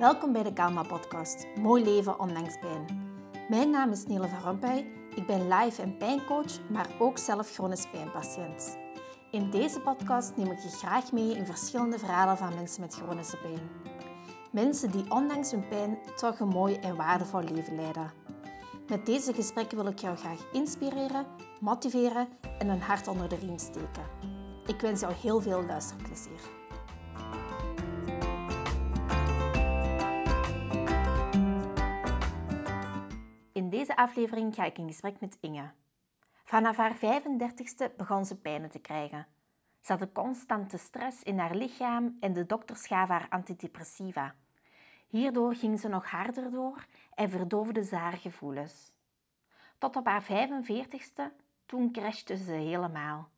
Welkom bij de Kalma Podcast. Mooi leven ondanks pijn. Mijn naam is Nele van Rompuy. Ik ben live- en pijncoach, maar ook zelf chronisch pijnpatiënt. In deze podcast neem ik je graag mee in verschillende verhalen van mensen met chronische pijn. Mensen die ondanks hun pijn toch een mooi en waardevol leven leiden. Met deze gesprekken wil ik jou graag inspireren, motiveren en een hart onder de riem steken. Ik wens jou heel veel luisterplezier. Deze aflevering ga ik in gesprek met Inge. Vanaf haar 35ste begon ze pijnen te krijgen. Ze had constante stress in haar lichaam en de dokters gaven haar antidepressiva. Hierdoor ging ze nog harder door en verdoofde ze haar gevoelens. Tot op haar 45ste, toen crashte ze helemaal.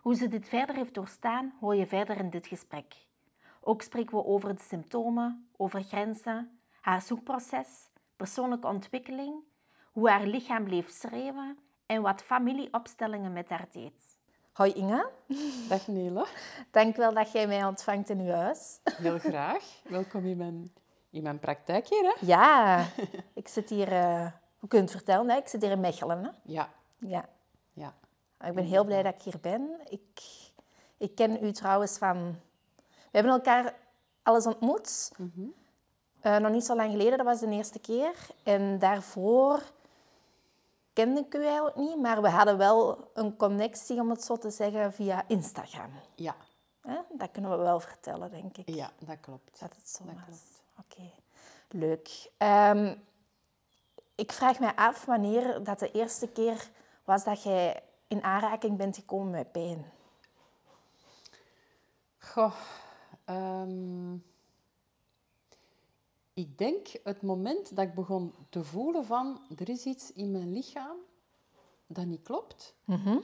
Hoe ze dit verder heeft doorstaan, hoor je verder in dit gesprek. Ook spreken we over de symptomen, over grenzen, haar zoekproces, persoonlijke ontwikkeling, hoe haar lichaam bleef schreeuwen en wat familieopstellingen met haar deed. Hoi Inge. Dag Nele. Dank wel dat jij mij ontvangt in uw huis. Heel graag. Welkom in mijn, in mijn praktijk hier. Hè? Ja, ik zit hier, uh, hoe kun je het vertellen, hè? ik zit hier in Mechelen. Hè? Ja. ja. ja. Ik ben heel blij dat ik hier ben. Ik, ik ken u trouwens van... We hebben elkaar alles ontmoet. Uh, nog niet zo lang geleden, dat was de eerste keer. En daarvoor kende ik u eigenlijk niet, maar we hadden wel een connectie, om het zo te zeggen, via Instagram. Ja. Hè? Dat kunnen we wel vertellen, denk ik. Ja, dat klopt. Dat het zo dat was. Oké, leuk. Ehm, ik vraag mij af wanneer dat de eerste keer was dat jij in aanraking bent gekomen met pijn. Goh, ehm, ik denk het moment dat ik begon te voelen van er is iets in mijn lichaam dat niet klopt. Mhm.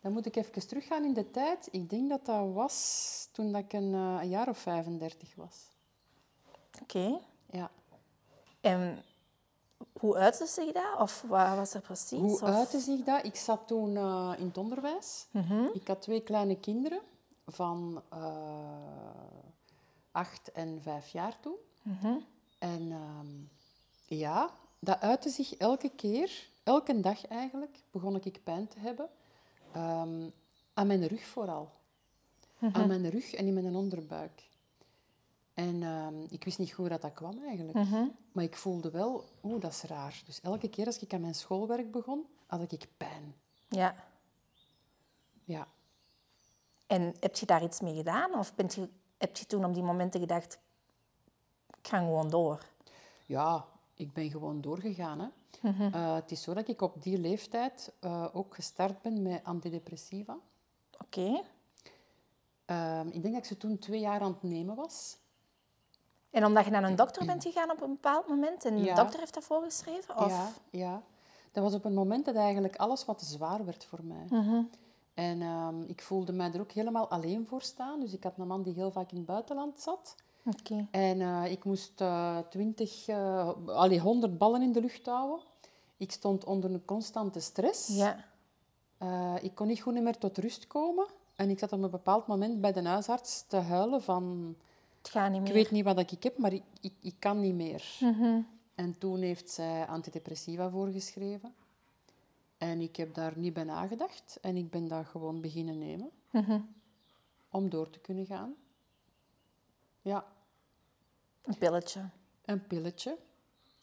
Dan moet ik even teruggaan in de tijd. Ik denk dat dat was toen dat ik een, eh, een jaar of 35 was. Oké. Ja. En hoe uitte zich dat? Of wat was er precies? Hoe uitte zich dat? Ik zat toen eh, in het onderwijs. Mhm. Ik had twee kleine kinderen van eh, acht en vijf jaar toen. Mhm. En ehm, ja, dat uitte zich elke keer, elke dag eigenlijk, begon ik pijn te hebben. Ehm, aan mijn rug vooral. Aan mijn rug en in mijn onderbuik. En ehm, ik wist niet goed hoe dat, dat kwam eigenlijk. Mhm. Maar ik voelde wel, oeh, dat is raar. Dus elke keer als ik aan mijn schoolwerk begon, had ik pijn. Ja. Ja. En heb je daar iets mee gedaan? Of bent je, heb je toen op die momenten gedacht, ga gewoon door? Ja, ik ben gewoon doorgegaan. Hè. Eh, het is zo dat ik op die leeftijd eh, ook gestart ben met antidepressiva. Oké. Ehm, ik denk dat ik ze toen twee jaar aan het nemen was. En omdat je naar een dokter bent gegaan op een bepaald moment en de Ja. dokter heeft dat voorgeschreven? Of? Ja, ja. Dat was op een moment dat eigenlijk alles wat te zwaar werd voor mij. Mhm. En ehm, ik voelde mij er ook helemaal alleen voor staan. Dus ik had een man die heel vaak in het buitenland zat. En eh, ik moest eh, twintig, eh allee, honderd ballen in de lucht houden. Ik stond onder een constante stress. Ja. Eh, ik kon niet goed meer tot rust komen. En ik zat op een bepaald moment bij de huisarts te huilen van... Het gaat niet Ik meer. weet niet wat ik heb, maar ik, ik, ik kan niet meer. Mhm. En toen heeft zij antidepressiva voorgeschreven. En ik heb daar niet bij nagedacht. En ik ben dat gewoon beginnen nemen. Mhm. Om door te kunnen gaan. Ja, Een pilletje. een pilletje.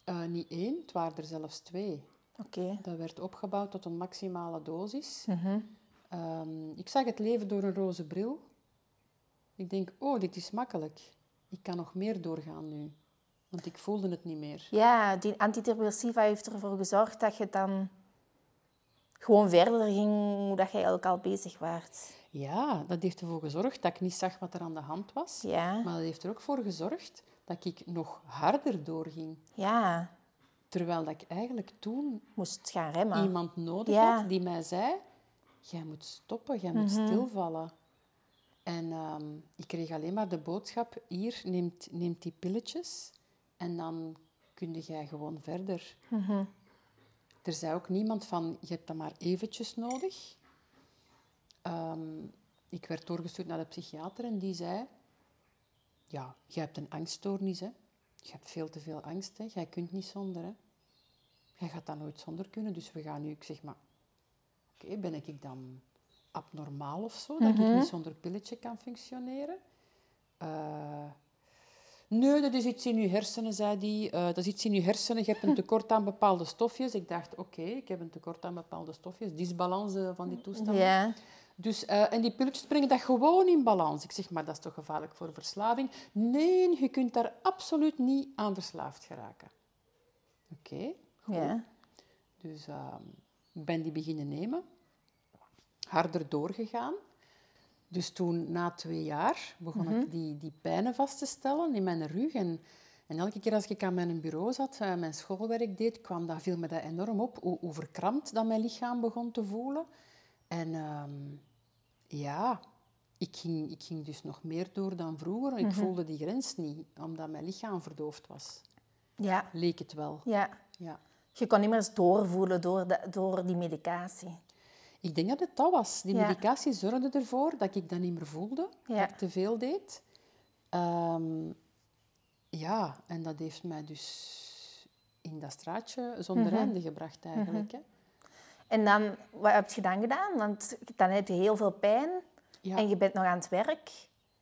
Eh, niet één, het waren er zelfs twee. Oké. Dat werd opgebouwd tot een maximale dosis. Mhm. Ehm, ik zag het leven door een roze bril. Ik denk, oh, dit is makkelijk. Ik kan nog meer doorgaan nu. Want ik voelde het niet meer. Ja, die antidepressiva heeft ervoor gezorgd dat je dan gewoon verder ging hoe dat je eigenlijk al bezig waart. Ja, dat heeft ervoor gezorgd dat ik niet zag wat er aan de hand was. Ja. Maar dat heeft er ook voor gezorgd dat ik nog harder doorging. Ja. Terwijl dat ik eigenlijk toen Moest gaan remmen. iemand nodig Ja. had die mij zei... Jij moet stoppen, jij moet stilvallen. En ehm, ik kreeg alleen maar de boodschap... Hier, neemt, neemt die pilletjes en dan kun jij gewoon verder. Er zei ook niemand van... Je hebt dat maar eventjes nodig. Ehm, ik werd doorgestuurd naar de psychiater en die zei... ja, je hebt een angststoornis, hè. Je hebt veel te veel angst, hè. Jij kunt niet zonder, hè. Jij gaat dat nooit zonder kunnen, dus we gaan nu... Ik zeg, maar... Oké, ben ik dan abnormaal of zo? Dat ik niet zonder pilletje kan functioneren? Eh, nee, dat is iets in je hersenen, zei hij. Eh, dat is iets in je hersenen. Je hebt een tekort aan bepaalde stofjes. Ik dacht, oké, ik heb een tekort aan bepaalde stofjes. Disbalans eh, van die toestanden. Ja. Dus, eh, en die pilletjes brengen dat gewoon in balans. Ik zeg, maar dat is toch gevaarlijk voor verslaving? Nee, je kunt daar absoluut niet aan verslaafd geraken. Oké, Ja. dus ehm, ik ben die beginnen nemen. Harder doorgegaan. Dus toen, na twee jaar, begon ik die, die pijnen vast te stellen in mijn rug. En, en elke keer als ik aan mijn bureau zat, uh, mijn schoolwerk deed, kwam dat, viel me dat enorm op. Hoe, hoe verkrampt dat mijn lichaam begon te voelen. En ehm, ja, ik ging, ik ging dus nog meer door dan vroeger. Ik voelde die grens niet, omdat mijn lichaam verdoofd was. Ja. Leek het wel. ja. Ja. Je kon niet meer eens doorvoelen door, de, door die medicatie. Ik denk dat het dat was. Die Ja. medicatie zorgde ervoor dat ik dat niet meer voelde, Ja. dat ik te veel deed. Ehm, ja, en dat heeft mij dus in dat straatje zonder Mhm. einde gebracht eigenlijk. hè. En dan, wat heb je dan gedaan? Want dan heb je heel veel pijn Ja. en je bent nog aan het werk.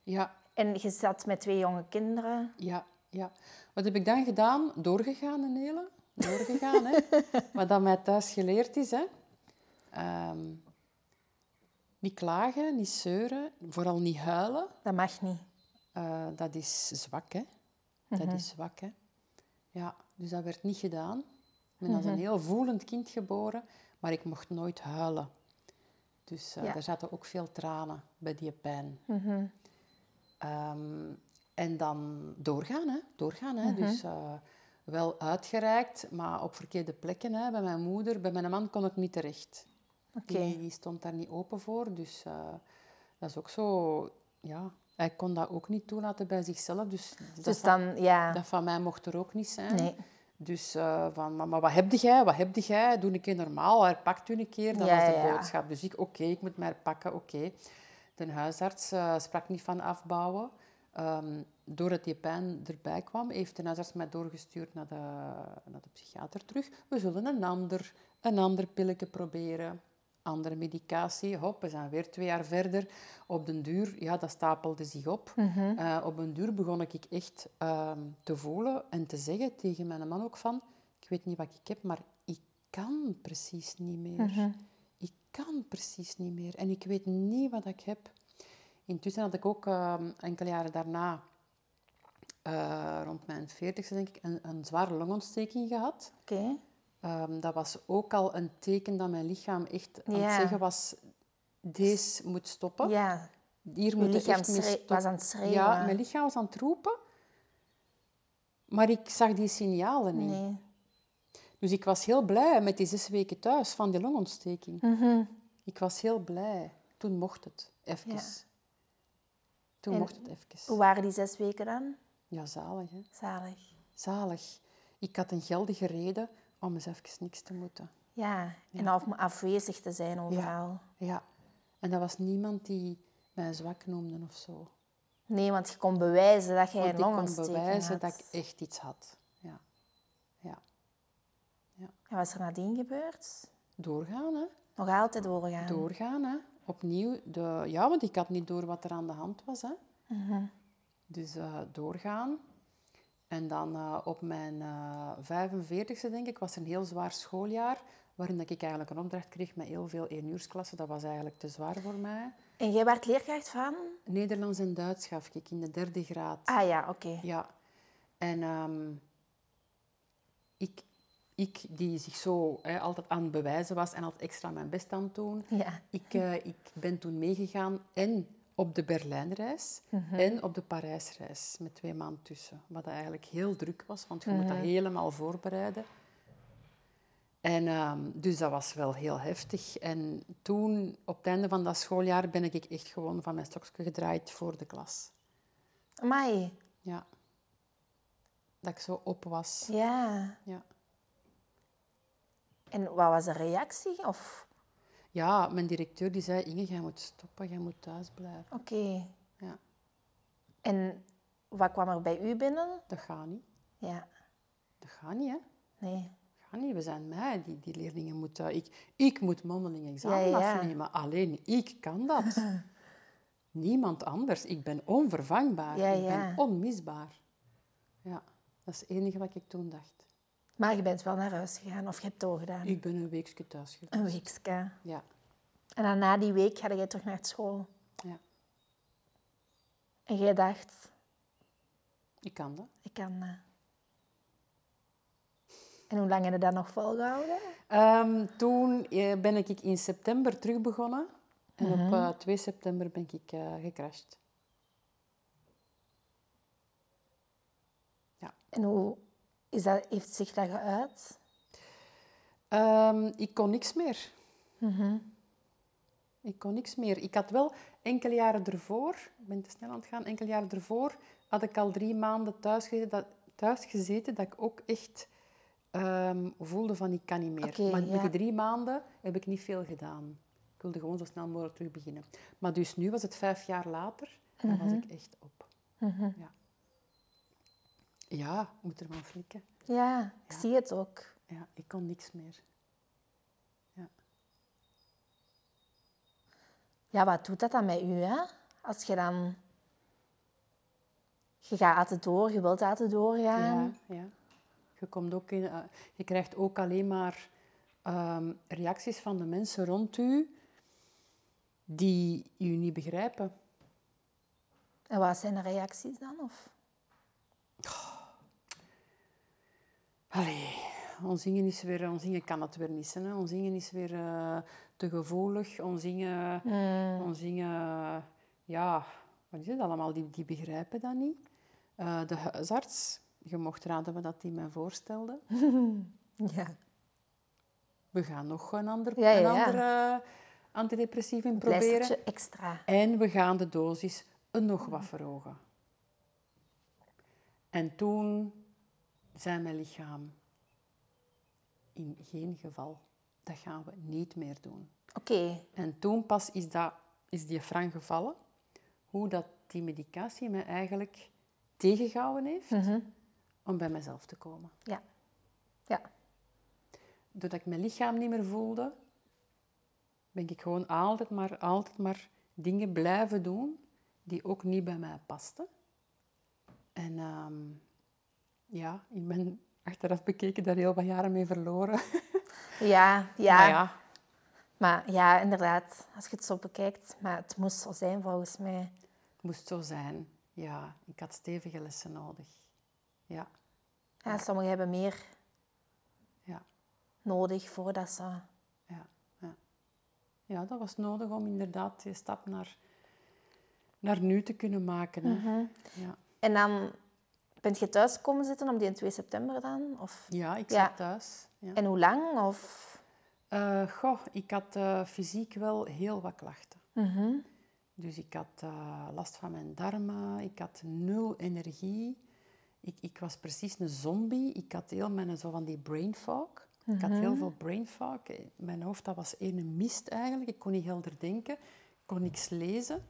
Ja, En je zat met twee jonge kinderen. ja, ja. Wat heb ik dan gedaan? Doorgegaan, een hele. Doorgegaan, hè. Wat dat mij thuis geleerd is, hè. Ehm, niet klagen, niet zeuren, vooral niet huilen. Dat mag niet. Eh, dat is zwak, hè. Dat is zwak, hè. Ja, dus dat werd niet gedaan. Ik ben als een heel voelend kind geboren, maar ik mocht nooit huilen. Dus eh Ja. er zaten ook veel tranen bij die pijn. Mhm. Ehm, en dan doorgaan, hè. Doorgaan, hè. Dus eh, wel uitgereikt, maar op verkeerde plekken. Hè. Bij mijn moeder, bij mijn man kon ik niet terecht. Die, die stond daar niet open voor. Dus eh, dat is ook zo... Ja, hij kon dat ook niet toelaten bij zichzelf. Dus, dat, Dus van, dan, ja. dat van mij mocht er ook niet zijn. Nee. Dus eh, van, maar, wat heb jij? Wat heb jij? Doe een keer normaal. Herpakt u een keer. Dat Ja, was de ja. boodschap. Dus ik, oké, ik moet mij herpakken. Oké. De huisarts eh, sprak niet van afbouwen. Ehm, doordat die pijn erbij kwam, heeft de huisarts mij doorgestuurd naar de, naar de psychiater terug. We zullen een ander, een ander pilletje proberen. Andere medicatie. Hop, we zijn weer twee jaar verder. Op den duur, ja, dat stapelde zich op. Eh, op een duur begon ik echt ehm, te voelen en te zeggen tegen mijn man ook van... Ik weet niet wat ik heb, maar ik kan precies niet meer. Ik kan precies niet meer. En ik weet niet wat ik heb. Intussen had ik ook ehm, enkele jaren daarna, eh, rond mijn veertigste denk ik, een, een zware longontsteking gehad. Oké. Ehm, dat was ook al een teken dat mijn lichaam echt aan het zeggen was... Deze moet stoppen. Ja. Hier moet lichaam echt mee stoppen. was aan het schreeuwen. Ja, mijn lichaam was aan het roepen. Maar ik zag die signalen niet. Nee. Dus ik was heel blij met die zes weken thuis van die longontsteking. Mhm. Ik was heel blij. Toen mocht het. Even. Ja. Toen En mocht het even. Hoe waren die zes weken dan? Ja, zalig, hè. Zalig. Zalig. Ik had een geldige reden om eens even niks te moeten. Ja, en af, afwezig te zijn overal. Ja. En dat was niemand die mij zwak noemde of zo. Nee, want je kon bewijzen dat jij een ik kon longontsteking bewijzen had. dat ik echt iets had. Ja. Ja. En wat is er nadien gebeurd? Doorgaan, hè. Nog altijd doorgaan. doorgaan. Hè. Opnieuw, de, ja, want ik had niet door wat er aan de hand was. Hè. Mhm. Dus eh, doorgaan. En dan eh, op mijn eh 45e, denk ik, was een heel zwaar schooljaar, waarin dat ik eigenlijk een opdracht kreeg met heel veel éénuursklassen. Dat was eigenlijk te zwaar voor mij. En jij werd leerkracht van? Nederlands en Duits gaf ik in de derde graad. Ah ja, oké. Ja. En ehm, ik, ik, die zich zo hè, altijd aan het bewijzen was en altijd extra mijn best aan het doen, Ja. ik, eh, ik ben toen meegegaan en op de Berlijnreis en op de Parijsreis met twee maanden tussen. Wat eigenlijk heel druk was, want je moet dat helemaal voorbereiden. En ehm, dus dat was wel heel heftig. En toen, op het einde van dat schooljaar, ben ik echt gewoon van mijn stokje gedraaid voor de klas. Amai. Ja. Dat ik zo op was. Ja. Ja. En wat was de reactie? Of... Ja, mijn directeur die zei, Inge, jij moet stoppen, jij moet thuis blijven. Oké. Ja. En wat kwam er bij u binnen? Dat gaat niet. Ja, Dat gaat niet, hè. nee. Dat gaat niet. We zijn mij. Die, die leerlingen moeten... Ik, ik moet mondeling examen Ja, ja. afnemen. Alleen ik kan dat. Niemand anders. Ik ben onvervangbaar. Ja, ik ben onmisbaar. Ja, dat is het enige wat ik toen dacht. Maar je bent wel naar huis gegaan of je hebt doorgedaan. Ik ben een weekje thuis geweest. Een weekje. Ja, En dan na die week ga jij terug naar school. ja. En jij dacht, Ik kan dat. ik kan dat. En hoe lang heb je dat nog volgehouden? Ehm, toen eh, ben ik in september terug begonnen. En op Mhm. eh, 2 september ben ik eh gecrashed. En hoe is dat, heeft zich dat geuit? Ehm, ik kon niks meer. Mhm. Ik kon niks meer. Ik had wel enkele jaren ervoor, ik ben te snel aan het gaan, enkele jaren ervoor had ik al drie maanden thuis gezeten dat, thuis gezeten, dat ik ook echt ehm, voelde van ik kan niet meer. Maar ja. met die drie maanden heb ik niet veel gedaan. Ik wilde gewoon zo snel mogelijk terug beginnen. Maar dus nu was het vijf jaar later en was ik echt op. Mhm. Ja. Ja, moet er maar flikken. Ja, ik Ja. zie het ook. Ja, ik kon niks meer. Ja, wat doet dat dan met u, hè? Als je dan... Je gaat altijd door, je wilt altijd doorgaan. Ja, ja. Je, komt ook in, eh, je krijgt ook alleen maar ehm, reacties van de mensen rond u die u niet begrijpen. En wat zijn de reacties dan? Of? Allee, ons zingen is weer, ons zingen kan het weer niet zijn. Hè. Ons zingen is weer eh, te gevoelig. Ons zingen, ons zingen, ja, wat is het allemaal? Die, die begrijpen dat niet. Eh, de huisarts, je mocht raden wat dat die mij voorstelde. Ja. We gaan nog een ander, Ja, ja, een ja. ander eh, antidepressief in proberen. Extra. En we gaan de dosis een nog wat verhogen. En toen zei mijn lichaam, in geen geval, dat gaan we niet meer doen. Oké, En toen pas is, dat, is die frank gevallen, hoe dat die medicatie mij eigenlijk tegengehouden heeft om bij mezelf te komen. ja. Ja. Doordat ik mijn lichaam niet meer voelde, ben ik gewoon altijd maar, altijd maar dingen blijven doen die ook niet bij mij pasten. En ehm, ja, ik ben achteraf bekeken daar heel wat jaren mee verloren. Ja, ja. Maar ja, Maar ja, inderdaad, als je het zo bekijkt. Maar het moest zo zijn volgens mij. het moest zo zijn. Ja, ik had stevige lessen nodig. Ja, Ja, sommigen hebben meer ja, nodig voordat ze... ja, ja. Ja, dat was nodig om inderdaad die stap naar, naar nu te kunnen maken. Hè. ja. En dan bent je thuis komen zitten op die 2 september dan? Of... ja, ik Ja. zat thuis. Ja. En hoe lang? Of... Eh, goh, ik had eh, fysiek wel heel wat klachten. Mhm. Dus ik had eh, last van mijn darmen, ik had nul energie. Ik, ik was precies een zombie. Ik had heel mijn, zo van die brain fog. Ik had heel veel brain fog. Mijn hoofd dat was één mist eigenlijk. Ik kon niet helder denken. Ik kon niks lezen.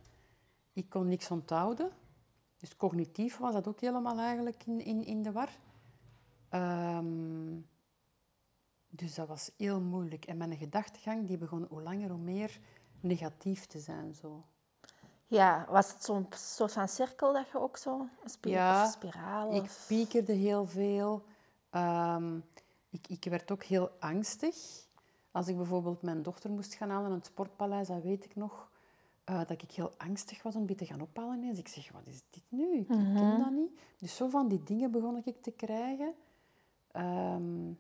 Ik kon niks onthouden. Dus cognitief was dat ook helemaal eigenlijk in, in, in de war. Ehm, dus dat was heel moeilijk. En mijn gedachtegang die begon hoe langer hoe meer negatief te zijn. Zo. Ja, was het zo'n soort van cirkel dat je ook zo... Een Ja, of spiraal? Ik Of... piekerde heel veel. Ehm, ik, ik werd ook heel angstig. Als ik bijvoorbeeld mijn dochter moest gaan halen aan het sportpaleis, dat weet ik nog, eh, dat ik heel angstig was om die te gaan ophalen ineens. Ik zeg, wat is dit nu? Ik, ik ken dat niet. Dus zo van die dingen begon ik te krijgen. Ehm,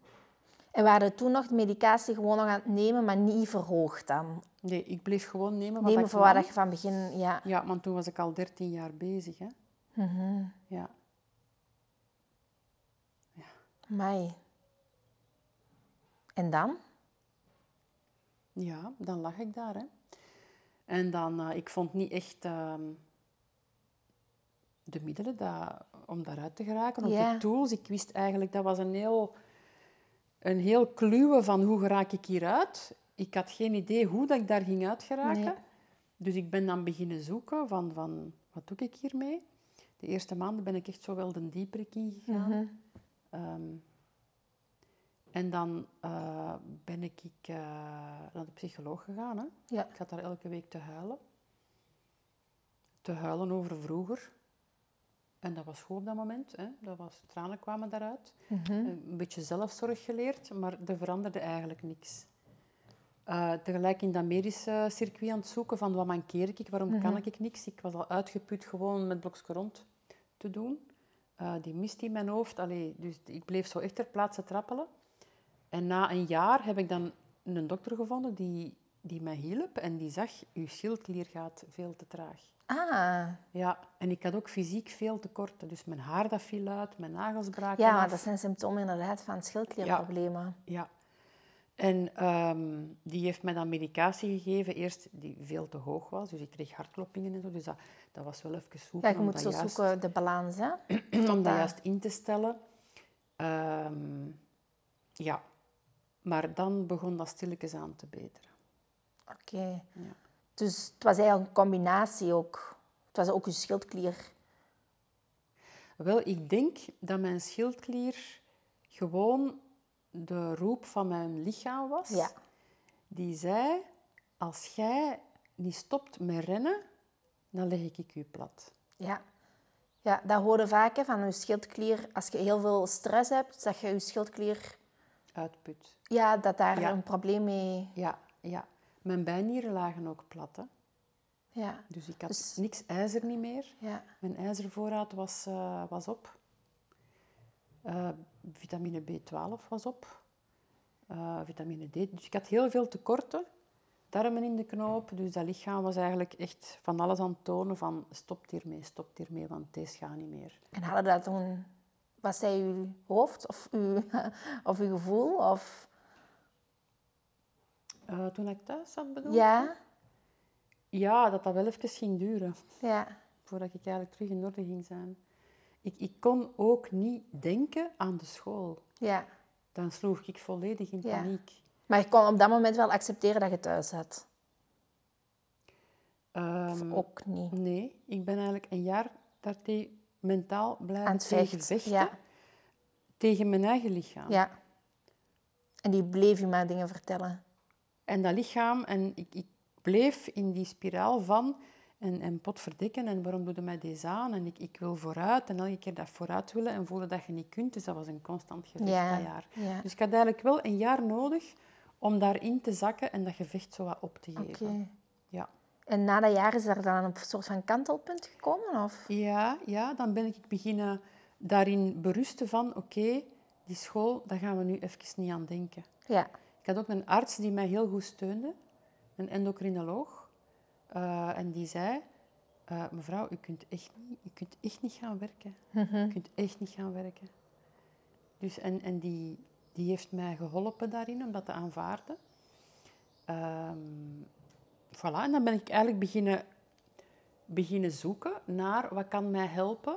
En waren toen nog de medicatie gewoon nog aan het nemen, maar niet verhoogd dan? nee, ik bleef gewoon nemen wat Nemen ik voor waar je van begin... Ja. Ja, want toen was ik al 13 jaar bezig. Hè. Mhm. Ja. Amai. En dan? Ja, dan lag ik daar. Hè. En dan, eh, ik vond niet echt ehm, de middelen dat, om daaruit te geraken, of Ja. de tools. Ik wist eigenlijk, dat was een heel, een heel kluwe van hoe geraak ik hieruit. Ik had geen idee hoe dat ik daar ging uitgeraken. Nee. Dus ik ben dan beginnen zoeken van, van wat doe ik hiermee. De eerste maanden ben ik echt zo wel de dieperik ingegaan. Mhm. Ehm, en dan eh, ben ik, eh, naar de psycholoog gegaan. Hè. Ja. Ik zat daar elke week te huilen. Te huilen over vroeger. En dat was goed op dat moment. Hè. Dat was, tranen kwamen daaruit. Mhm. Een beetje zelfzorg geleerd, maar er veranderde eigenlijk niks. Eh, tegelijk in dat medische circuit aan het zoeken van wat mankeer ik, waarom kan ik niks. Ik was al uitgeput gewoon met blokje rond te doen. Eh, die mist in mijn hoofd. Allee, dus ik bleef zo echt ter plaatse trappelen. En na een jaar heb ik dan een dokter gevonden die, die mij hielp en die zag, uw schildklier gaat veel te traag. Ah, Ja, en ik had ook fysiek veel tekorten. Dus mijn haar dat viel uit, mijn nagels braken ja, af. dat zijn symptomen inderdaad van schildklierproblemen. Ja. En ehm, die heeft mij dan medicatie gegeven, eerst die veel te hoog was. Dus ik kreeg hartkloppingen en zo. Dus dat, dat was wel even Ja, zoeken je om, moet zo juist, zoeken de balans, hè? om dat dat- juist in te stellen. Ehm, ja. Maar dan begon dat stilletjes aan te beteren. Oké. Ja. Dus het was eigenlijk een combinatie ook. Het was ook je schildklier. Wel, ik denk dat mijn schildklier gewoon de roep van mijn lichaam was. Ja. Die zei, als jij niet stopt met rennen, dan leg ik je plat. Ja. Ja, dat hoorde vaak hè, van je schildklier. Als je heel veel stress hebt, dat je je schildklier... Uitput. Ja, dat daar Ja. een probleem mee... Ja, ja. Mijn bijnieren lagen ook plat. Hè. Ja. Dus ik had Dus- niks ijzer niet meer. Ja. Mijn ijzervoorraad was, eh, was op. Eh, vitamine B12 was op. Eh, vitamine D. Dus ik had heel veel tekorten. Darmen in de knoop. Dus dat lichaam was eigenlijk echt van alles aan het tonen van stop hiermee, stop hiermee, want deze gaat niet meer. En hadden dat toen... Was zij uw hoofd of uw, of uw gevoel? Of... Eh, toen ik thuis zat, bedoel Ja? Ja, dat dat wel even ging duren. Ja. Voordat ik eigenlijk terug in orde ging zijn. Ik, ik kon ook niet denken aan de school. Ja. Dan sloeg ik volledig in Ja. paniek. Maar je kon op dat moment wel accepteren dat je thuis zat. Ehm, Ook niet. Nee, ik ben eigenlijk een jaar daartegen mentaal blijven tegen vechten. Ja. Tegen mijn eigen lichaam. Ja. En die bleef je maar dingen vertellen. En dat lichaam, en ik, ik bleef in die spiraal van en, en potverdikken en waarom doe je mij deze aan? En ik, ik wil vooruit en elke keer dat vooruit willen en voelen dat je niet kunt. Dus dat was een constant gevecht Ja, dat jaar. ja. Dus ik had eigenlijk wel een jaar nodig om daarin te zakken en dat gevecht zo wat op te geven. En na dat jaar is er dan een soort van kantelpunt gekomen? Of? Ja, ja, dan ben ik beginnen daarin berusten van, oké, die school, daar gaan we nu even niet aan denken. Ja. Ik had ook een arts die mij heel goed steunde, een endocrinoloog. Eh, en die zei, eh, mevrouw, u kunt, echt niet, u kunt echt niet gaan werken. U kunt echt niet gaan werken. Dus, en en die, die heeft mij geholpen daarin om dat te aanvaarden. Ehm, voilà, en dan ben ik eigenlijk beginnen, beginnen zoeken naar wat kan mij helpen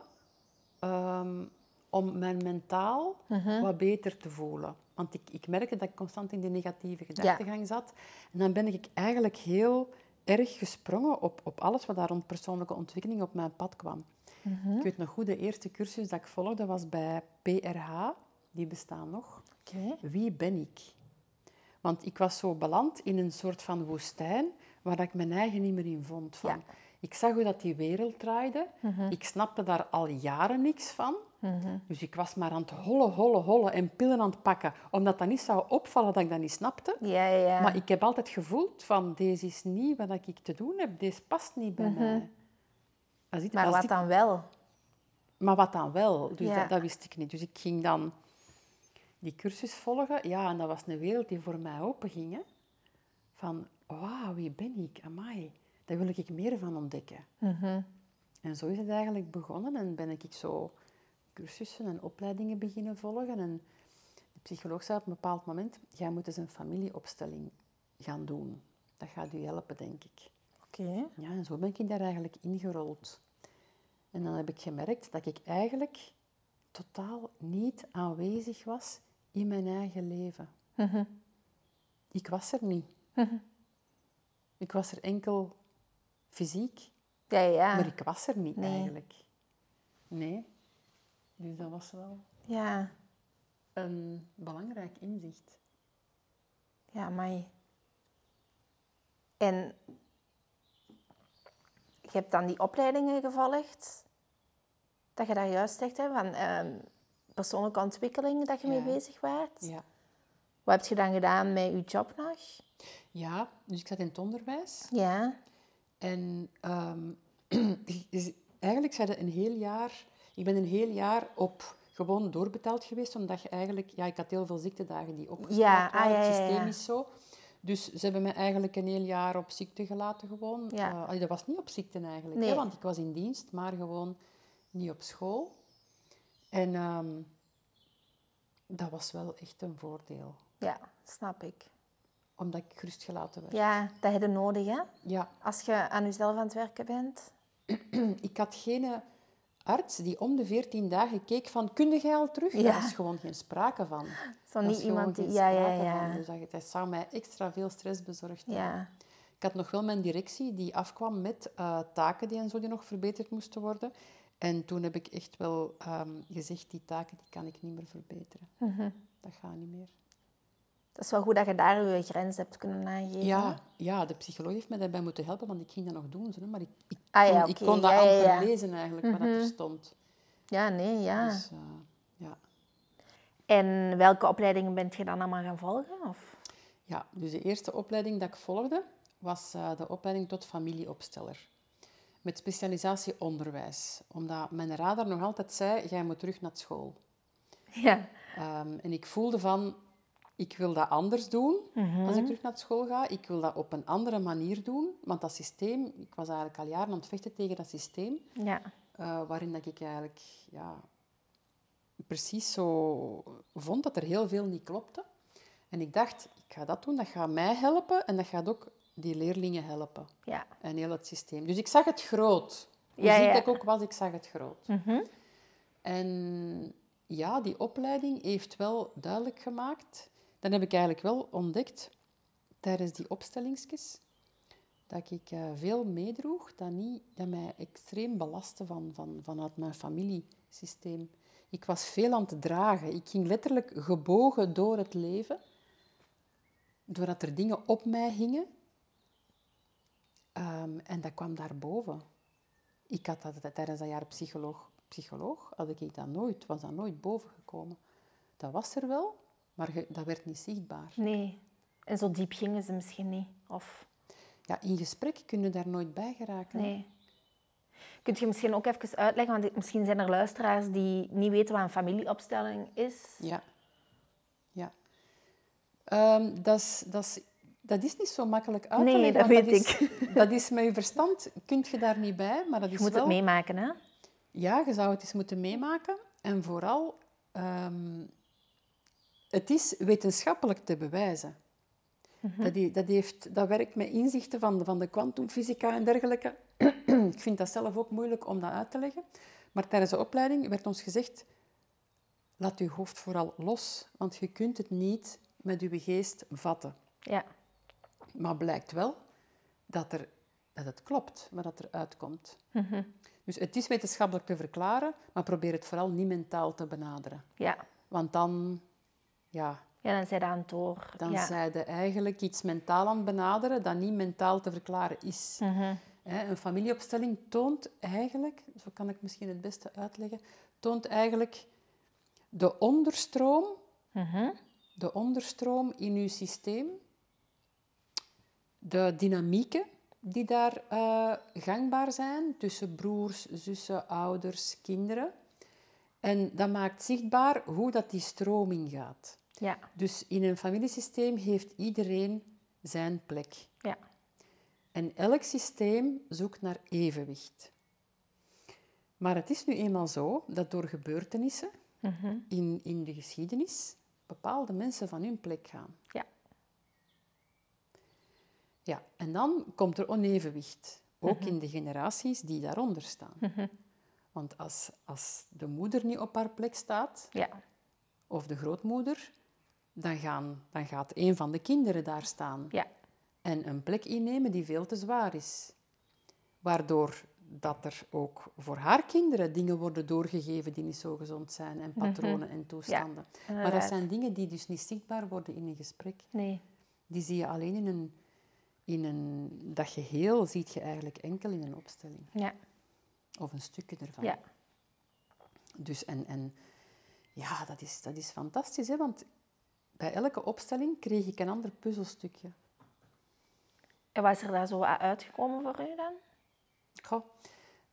ehm, om mijn mentaal wat beter te voelen. Want ik, ik merkte dat ik constant in die negatieve gedachtegang zat. En dan ben ik eigenlijk heel erg gesprongen op, op alles wat daar rond persoonlijke ontwikkeling op mijn pad kwam. Ik weet nog goed, de eerste cursus dat ik volgde was bij PRH. Die bestaan nog. Wie ben ik? Want ik was zo beland in een soort van woestijn waar ik mijn eigen niet meer in vond. Van. Ja. Ik zag hoe dat die wereld draaide. Ik snapte daar al jaren niks van. Dus ik was maar aan het hollen, hollen, hollen en pillen aan het pakken. Omdat dat niet zou opvallen dat ik dat niet snapte. Ja, ja. Maar ik heb altijd gevoeld van, deze is niet wat ik te doen heb. Deze past niet bij mij. Als ik- maar als wat ik- dan wel? maar wat dan wel? Dus dat wist ik niet. Dus ik ging dan die cursus volgen. Ja, en dat was een wereld die voor mij openging. Hè? Van, wauw, wie ben ik? Amai, daar wil ik meer van ontdekken. Mhm. En zo is het eigenlijk begonnen. En ben ik zo cursussen en opleidingen beginnen volgen. En de psycholoog zei op een bepaald moment, jij moet eens een familieopstelling gaan doen. Dat gaat u helpen, denk ik. Oké. Ja, en zo ben ik daar eigenlijk ingerold. En dan heb ik gemerkt dat ik eigenlijk totaal niet aanwezig was in mijn eigen leven. Mhm. Ik was er niet. Ik was er enkel fysiek, Ja, ja. maar ik was er niet Nee. eigenlijk. Nee. Dus dat was wel Ja, een belangrijk inzicht. ja, maar. En je hebt dan die opleidingen gevolgd, dat je daar juist zegt, hè, van ehm, persoonlijke ontwikkeling, dat je mee bezig waart. Ja. Wat heb je dan gedaan met je job nog? Ja, dus ik zat in het onderwijs. Ja, En ehm, dus eigenlijk zijn een heel jaar... Ik ben een heel jaar op gewoon doorbetaald geweest, omdat je eigenlijk... Ja, ik had heel veel ziektedagen die opgesteld Ja, ah, waren. Het ja, systeem ja. is zo. Dus ze hebben me eigenlijk een heel jaar op ziekte gelaten gewoon. Ja. Eh, dat was niet op ziekte eigenlijk, Nee. hè, want ik was in dienst, maar gewoon niet op school. En ehm, dat was wel echt een voordeel, ja, snap ik. Omdat ik gerust gelaten werd. Ja, dat heb je nodig, hè? ja. Als je aan jezelf aan het werken bent. Ik had geen eh, arts die om de 14 dagen keek van, kun jij al terug? Ja. Daar is gewoon geen sprake van. Zo niet iemand die... Ja, ja, ja. van. Dus dat, dat zou mij extra veel stress bezorgd hebben. Ja, Ik had nog wel mijn directie die afkwam met eh, taken die en zo die nog verbeterd moesten worden. En toen heb ik echt wel ehm, gezegd, die taken die kan ik niet meer verbeteren. Mhm. Dat gaat niet meer. Dat is wel goed dat je daar je grens hebt kunnen aangeven. Ja, ja, de psycholoog heeft mij daarbij moeten helpen, want ik ging dat nog doen. Maar ik, ik, Ah, ja, kon, ik kon dat Ja, amper ja. lezen eigenlijk, wat dat er stond. Ja, nee, ja. Dus, eh, ja. En welke opleidingen bent je dan allemaal gaan volgen? Of? Ja, dus de eerste opleiding dat ik volgde was eh, de opleiding tot familieopsteller. Met specialisatie onderwijs. Omdat mijn radar nog altijd zei, jij moet terug naar school. Ja. Ehm, en ik voelde van, ik wil dat anders doen als ik terug naar school ga. Ik wil dat op een andere manier doen. Want dat systeem, ik was eigenlijk al jaren aan het vechten tegen dat systeem. Ja. eh, waarin dat ik eigenlijk ja, precies zo vond dat er heel veel niet klopte. En ik dacht, ik ga dat doen, dat gaat mij helpen en dat gaat ook die leerlingen helpen. Ja. En heel het systeem. Dus ik zag het groot. Hoe Ja, ziek ja. dat ik ook was, ik zag het groot. Mhm. En ja, die opleiding heeft wel duidelijk gemaakt. Dan heb ik eigenlijk wel ontdekt tijdens die opstellingsjes dat ik eh, veel meedroeg dat, niet, dat mij extreem belastte van, van, vanuit mijn familiesysteem. Ik was veel aan het dragen. Ik ging letterlijk gebogen door het leven, doordat er dingen op mij hingen. Ehm, en dat kwam daarboven. Ik had dat tijdens dat jaar psycholoog, psycholoog had ik dat nooit, was dat nooit boven gekomen. Dat was er wel, maar dat werd niet zichtbaar. Nee. En zo diep gingen ze misschien niet. Of... Ja, in gesprek kun je daar nooit bij geraken. Nee. Kunt je misschien ook even uitleggen, want misschien zijn er luisteraars die niet weten wat een familieopstelling is. Ja. ja. Ehm, dat, is, dat, dat niet zo makkelijk uit te Nee, leggen, dat want weet is, Dat is met je verstand, kun je daar niet bij, maar dat is Je moet wel... het meemaken, hè? Ja, je zou het eens moeten meemaken. En vooral, ehm, het is wetenschappelijk te bewijzen. dat, die- dat, heeft, dat werkt met inzichten van, de- van de kwantumfysica en dergelijke. Ik vind dat zelf ook moeilijk om dat uit te leggen. Maar tijdens de opleiding werd ons gezegd, laat je hoofd vooral los, want je kunt het niet met je geest vatten. Ja. Maar blijkt wel dat, er, dat het klopt, wat dat eruit komt. Dus het is wetenschappelijk te verklaren, maar probeer het vooral niet mentaal te benaderen. Ja. Want dan, ja, Ja, dan zijn aan het door. dan ja. je eigenlijk iets mentaal aan het benaderen dat niet mentaal te verklaren is. Hè, Een familieopstelling toont eigenlijk, zo kan ik misschien het beste uitleggen, toont eigenlijk de onderstroom, de onderstroom in uw systeem, de dynamieken die daar eh, gangbaar zijn tussen broers, zussen, ouders, kinderen. En dat maakt zichtbaar hoe dat die stroming gaat. Ja. Dus in een familiesysteem heeft iedereen zijn plek. Ja. En elk systeem zoekt naar evenwicht. Maar het is nu eenmaal zo dat door gebeurtenissen in, in de geschiedenis bepaalde mensen van hun plek gaan. Ja. Ja, en dan komt er onevenwicht, ook in de generaties die daaronder staan. Want als, als de moeder niet op haar plek staat, Ja. of de grootmoeder, dan, gaan, dan gaat een van de kinderen daar staan Ja. en een plek innemen die veel te zwaar is. Waardoor dat er ook voor haar kinderen dingen worden doorgegeven die niet zo gezond zijn en patronen en toestanden. maar dat zijn dingen die dus niet zichtbaar worden in een gesprek. Nee. Die zie je alleen in een, in een... Dat geheel ziet je eigenlijk enkel in een opstelling. Ja. Of een stukje ervan. Ja. Dus en, en ja, dat is, dat is fantastisch, hè? want bij elke opstelling kreeg ik een ander puzzelstukje. En wat is er daar zo uitgekomen voor u dan? Goh,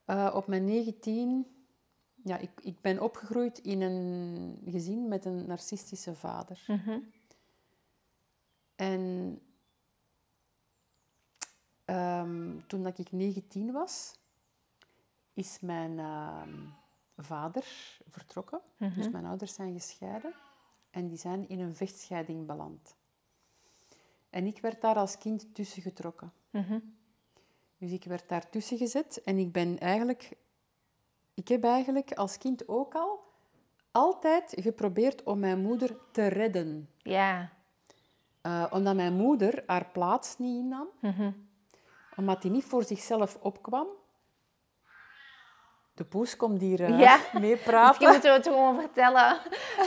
eh, op mijn 19, ja, ik, ik ben opgegroeid in een gezin met een narcistische vader. Mhm. En ehm, toen dat ik 19 was, is mijn ehm, vader vertrokken. Dus mijn ouders zijn gescheiden en die zijn in een vechtscheiding beland. En ik werd daar als kind tussen getrokken. Mhm. Dus ik werd daar tussen gezet en ik ben eigenlijk... Ik heb eigenlijk als kind ook al altijd geprobeerd om mijn moeder te redden. Ja. Eh, omdat mijn moeder haar plaats niet innam. Mhm. Omdat hij niet voor zichzelf opkwam. De poes komt hier eh Ja. mee Misschien praten. moeten we het gewoon vertellen.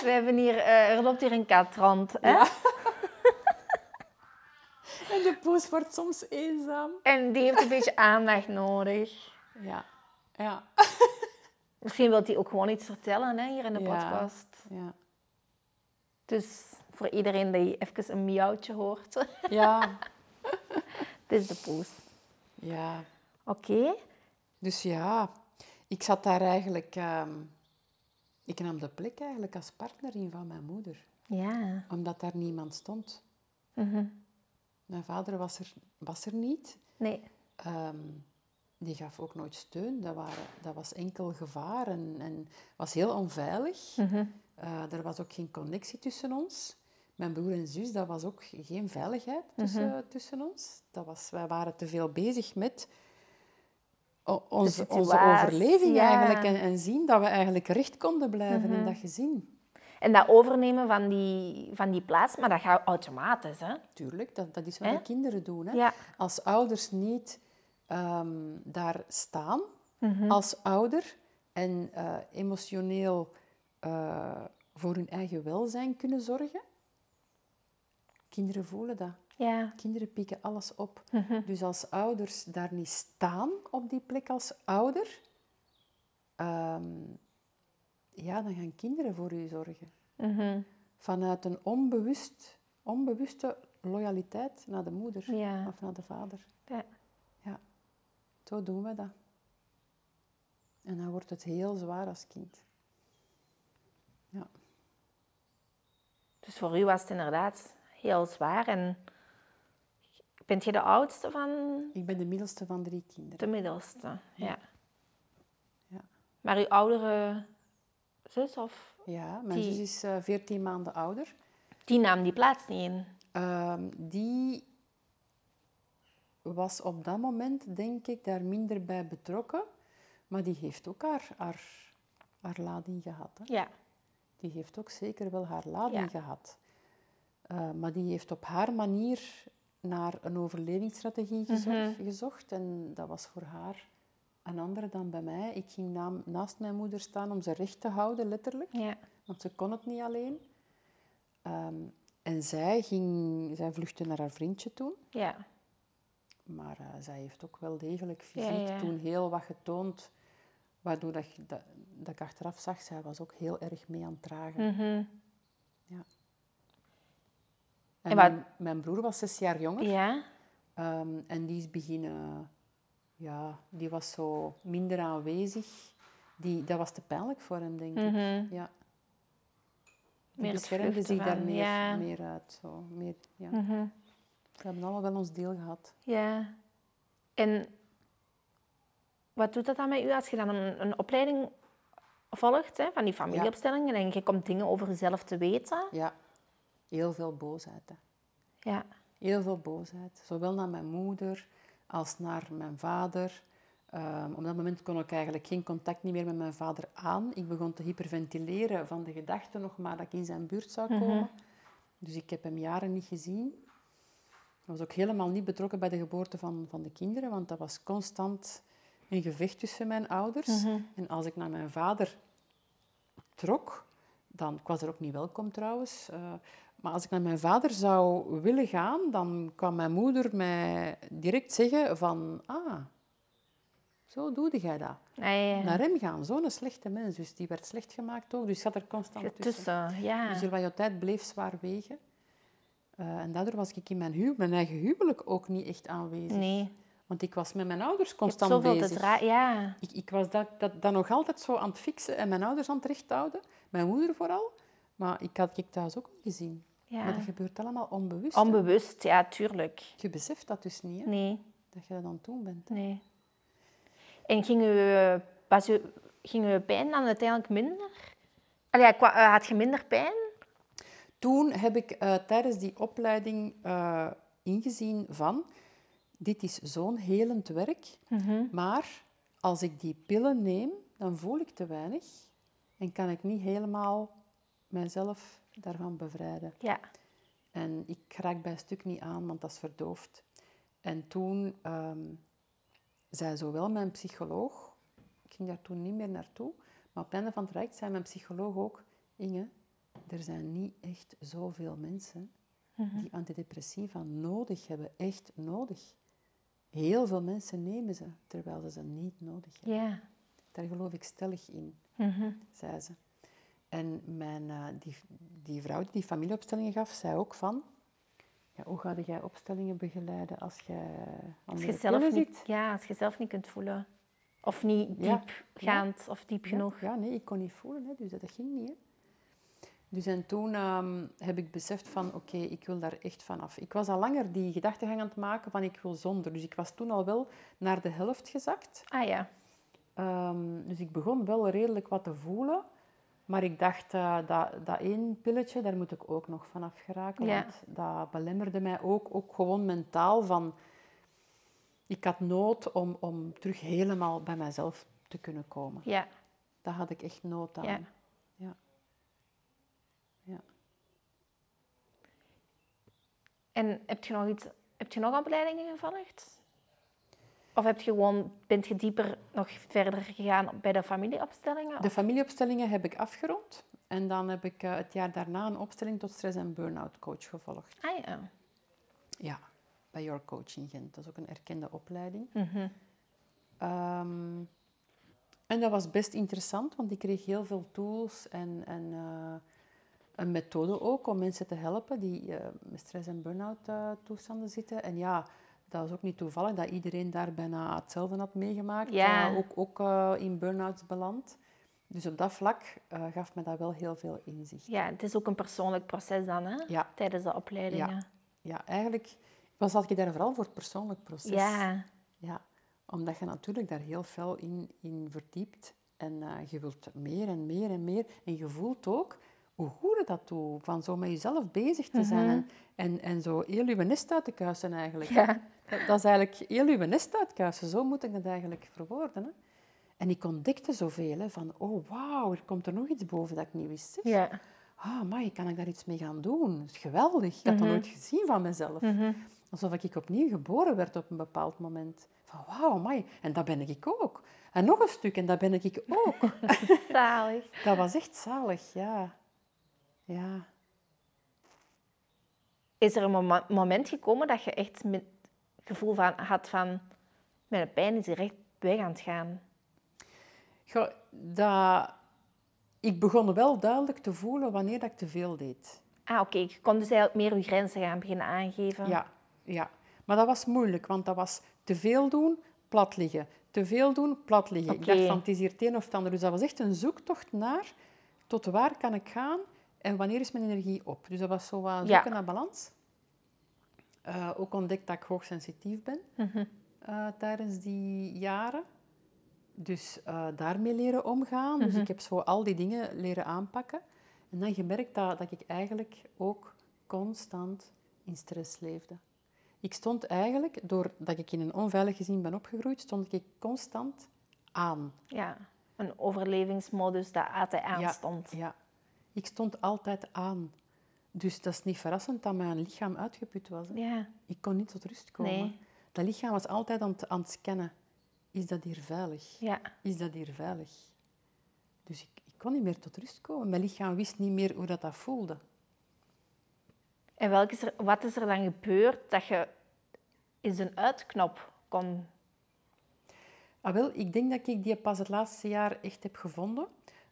We hebben hier, eh, er loopt hier een kat rond. Hè? Ja. En de poes wordt soms eenzaam. En die heeft een beetje aandacht nodig. Ja, ja, Misschien wil hij ook gewoon iets vertellen hè, hier in de Ja. podcast. ja. Dus voor iedereen die even een miauwtje hoort. Ja, Dit is de poes. ja. Oké. Dus ja, ik zat daar eigenlijk... ehm, ik nam de plek eigenlijk als partner in van mijn moeder. Ja. Omdat daar niemand stond. Mhm. Mijn vader was er, was er niet. Nee. Ehm, die gaf ook nooit steun. Dat, waren, dat was enkel gevaar en, en was heel onveilig. Mhm. Eh, er was ook geen connectie tussen ons. Mijn broer en zus, dat was ook geen veiligheid tussen, tussen ons. Dat was, wij waren te veel bezig met onze, onze overleving ja. eigenlijk. En, en zien dat we eigenlijk recht konden blijven in dat gezin. En dat overnemen van die, van die plaats, maar dat gaat automatisch, hè? Tuurlijk, dat, dat is wat de kinderen doen. Hè? Ja. Als ouders niet ehm, daar staan Mhm. als ouder en eh, emotioneel eh, voor hun eigen welzijn kunnen zorgen. Kinderen voelen dat. Ja. Kinderen pikken alles op. Mhm. Dus als ouders daar niet staan op die plek als ouder, ehm, ja, dan gaan kinderen voor u zorgen. Mhm. Vanuit een onbewust, onbewuste loyaliteit naar de moeder Ja. of naar de vader. ja. Ja, zo doen we dat. En dan wordt het heel zwaar als kind. Ja, Dus voor u was het inderdaad heel zwaar. En bent je de oudste van ik ben de middelste van drie kinderen. de middelste? Ja. Ja, Maar uw oudere zus, of ja mijn Die- zus is eh, 14 maanden ouder. die nam die plaats niet in? Ehm, die was op dat moment, denk ik, daar minder bij betrokken. Maar die heeft ook haar, haar, haar lading gehad. Hè? Ja. Die heeft ook zeker wel haar lading Ja. gehad. Eh, maar die heeft op haar manier naar een overlevingsstrategie gezo- gezocht. En dat was voor haar een andere dan bij mij. Ik ging naast mijn moeder staan om ze recht te houden, letterlijk. Ja. Want ze kon het niet alleen. Ehm, en zij, ging, zij vluchtte naar haar vriendje toen. Ja. Maar eh, zij heeft ook wel degelijk Ja, fysiek ja. toen heel wat getoond. Waardoor dat, dat, dat ik achteraf zag, zij was ook heel erg mee aan het dragen. Mhm. En, En wat- mijn, mijn broer was zes jaar jonger. Ja. Ehm, en die is beginnen... Ja, die was zo minder aanwezig. Die, dat was te pijnlijk voor hem, denk ik. Mhm. Ja. Meer beschermde zich daar meer, ja. meer uit. Zo. Meer, ja. Mhm. We hebben allemaal wel ons deel gehad. Ja. En wat doet dat dan met u als je dan een, een opleiding volgt, hè, van die familieopstellingen, en je komt dingen over jezelf te weten? Ja, heel veel boosheid. Hè. Ja. Heel veel boosheid. Zowel naar mijn moeder als naar mijn vader. Ehm, op dat moment kon ik eigenlijk geen contact niet meer met mijn vader aan. Ik begon te hyperventileren van de gedachte nog maar dat ik in zijn buurt zou komen. Dus ik heb hem jaren niet gezien. Ik was ook helemaal niet betrokken bij de geboorte van, van de kinderen, want dat was constant een gevecht tussen mijn ouders. En als ik naar mijn vader trok, dan, ik was er ook niet welkom trouwens, eh, maar als ik naar mijn vader zou willen gaan, dan kwam mijn moeder mij direct zeggen van, ah, zo doe jij dat. Ah, ja. Naar hem gaan, zo'n slechte mens. Dus die werd slecht gemaakt ook, dus ik zat er constant tussen. Tussen, ja. Dus wat tijd bleef zwaar wegen. Eh, en daardoor was ik in mijn, hu mijn eigen huwelijk ook niet echt aanwezig. Nee. Want ik was met mijn ouders Je constant zoveel bezig. te draaien. Ja. Ik, ik was dat, dat, dat nog altijd zo aan het fixen en mijn ouders aan het recht houden. Mijn moeder vooral. Maar ik had ik thuis ook niet gezien. ja. Maar dat gebeurt allemaal onbewust. hè. Onbewust, ja, tuurlijk. Je beseft dat dus niet, hè, Nee, dat je dat aan het doen bent. nee. En ging je, was je, ging je pijn dan uiteindelijk minder? Allee, eh, had je minder pijn? Toen heb ik eh, tijdens die opleiding eh, ingezien van... Dit is zo'n helend werk, maar als ik die pillen neem, dan voel ik te weinig en kan ik niet helemaal mijzelf daarvan bevrijden. Ja. En ik raak bij stuk niet aan, want dat is verdoofd. En toen ehm, zei zowel mijn psycholoog, ik ging daar toen niet meer naartoe, maar op het einde van het traject zei mijn psycholoog ook, Inge, er zijn niet echt zoveel mensen die antidepressiva nodig hebben, echt nodig. Heel veel mensen nemen ze, terwijl ze ze niet nodig hebben. Ja. Daar geloof ik stellig in, zei ze. En mijn, eh, die, die vrouw die die familieopstellingen gaf, zei ook van... Ja, hoe ga jij opstellingen begeleiden als jij Als je, zelf niet, ja, als je zelf niet kunt voelen. Of niet Ja. diepgaand of diep Ja, genoeg. Ja, nee, ik kon niet voelen, hè, dus dat, dat ging niet. Hè. Dus en toen ehm, heb ik beseft van, oké, ik wil daar echt vanaf. Ik was al langer die gedachtegang aan het maken van, ik wil zonder. Dus ik was toen al wel naar de helft gezakt. Ah ja. Ehm, dus ik begon wel redelijk wat te voelen. Maar ik dacht, eh, dat, dat één pilletje, daar moet ik ook nog vanaf geraken. Ja. Want dat belemmerde mij ook, ook gewoon mentaal van... Ik had nood om, om terug helemaal bij mezelf te kunnen komen. Ja. Daar had ik echt nood aan. Ja. Ja. Ja. En heb je nog iets, heb je nog opleidingen gevolgd? Of heb je gewoon, bent je dieper nog verder gegaan bij de familieopstellingen? De familieopstellingen heb ik afgerond. En dan heb ik eh, het jaar daarna een opstelling tot stress- en burn-out coach gevolgd. Ah ja. Ja, bij Your Coach in Gent. Dat is ook een erkende opleiding. Mhm. Ehm, en dat was best interessant, want ik kreeg heel veel tools en, en eh, een methode ook om mensen te helpen die eh, met stress- en burn-out toestanden zitten. En ja, dat was ook niet toevallig dat iedereen daar bijna hetzelfde had meegemaakt. Ja. eh, ook ook eh, in burn-outs beland. Dus op dat vlak eh, gaf me dat wel heel veel inzicht. Ja, het is ook een persoonlijk proces dan, hè? Ja. Tijdens de opleidingen. Ja, eigenlijk was ik daar vooral voor het persoonlijk proces. Ja. Ja, omdat je natuurlijk daar heel fel in, in verdiept. En je wilt meer en meer en meer. En je voelt ook hoe je dat doet. Van zo met jezelf bezig te zijn. en, en, en zo heel je nest uit te kuisen eigenlijk. Ja. Dat, dat is eigenlijk heel je nest uitkuisen. Zo moet ik dat eigenlijk verwoorden. Hè. En ik ontdekte zoveel. Hè, van, oh wauw, er komt er nog iets boven dat ik niet wist. zeg. Ja. Ah, maar kan ik daar iets mee gaan doen? Dat is geweldig. Ik had dat nooit gezien van mezelf. Alsof ik opnieuw geboren werd op een bepaald moment. Van wauw, amai. En dat ben ik ook. En nog een stuk, en dat ben ik ook. Zalig. dat was echt zalig, ja. Ja. Is er een moment gekomen dat je echt het gevoel van, had van... Mijn pijn is hier echt weg aan het gaan. Goh, dat... Ik begon wel duidelijk te voelen wanneer dat ik te veel deed. Ah, oké. Je kon dus eigenlijk meer je grenzen gaan beginnen aangeven. Ja, ja. Maar dat was moeilijk, want dat was te veel doen, plat liggen. Te veel doen, plat liggen. Ik dacht van, het is hier het een of het ander. Dus dat was echt een zoektocht naar tot waar kan ik gaan en wanneer is mijn energie op. Dus dat was zo wat Ja. zoeken naar balans. Eh, ook ontdekt dat ik hoogsensitief ben Mhm. eh, tijdens die jaren. Dus eh, daarmee leren omgaan. Mhm. Dus ik heb zo al die dingen leren aanpakken. En dan gemerkt dat, dat ik eigenlijk ook constant in stress leefde. Ik stond eigenlijk, doordat ik in een onveilig gezin ben opgegroeid, stond ik constant aan. Ja. Een overlevingsmodus dat altijd aanstond. Ja, ja. Ik stond altijd aan. Dus dat is niet verrassend dat mijn lichaam uitgeput was. hè. Ja. Ik kon niet tot rust komen. Nee. Dat lichaam was altijd aan het, aan het scannen. is dat hier veilig? Ja. Is dat hier veilig? Dus ik, ik kon niet meer tot rust komen. Mijn lichaam wist niet meer hoe dat, dat voelde. En welk is er, wat is er dan gebeurd dat je eens een uitknop kon... Ah, wel, ik denk dat ik die pas het laatste jaar echt heb gevonden.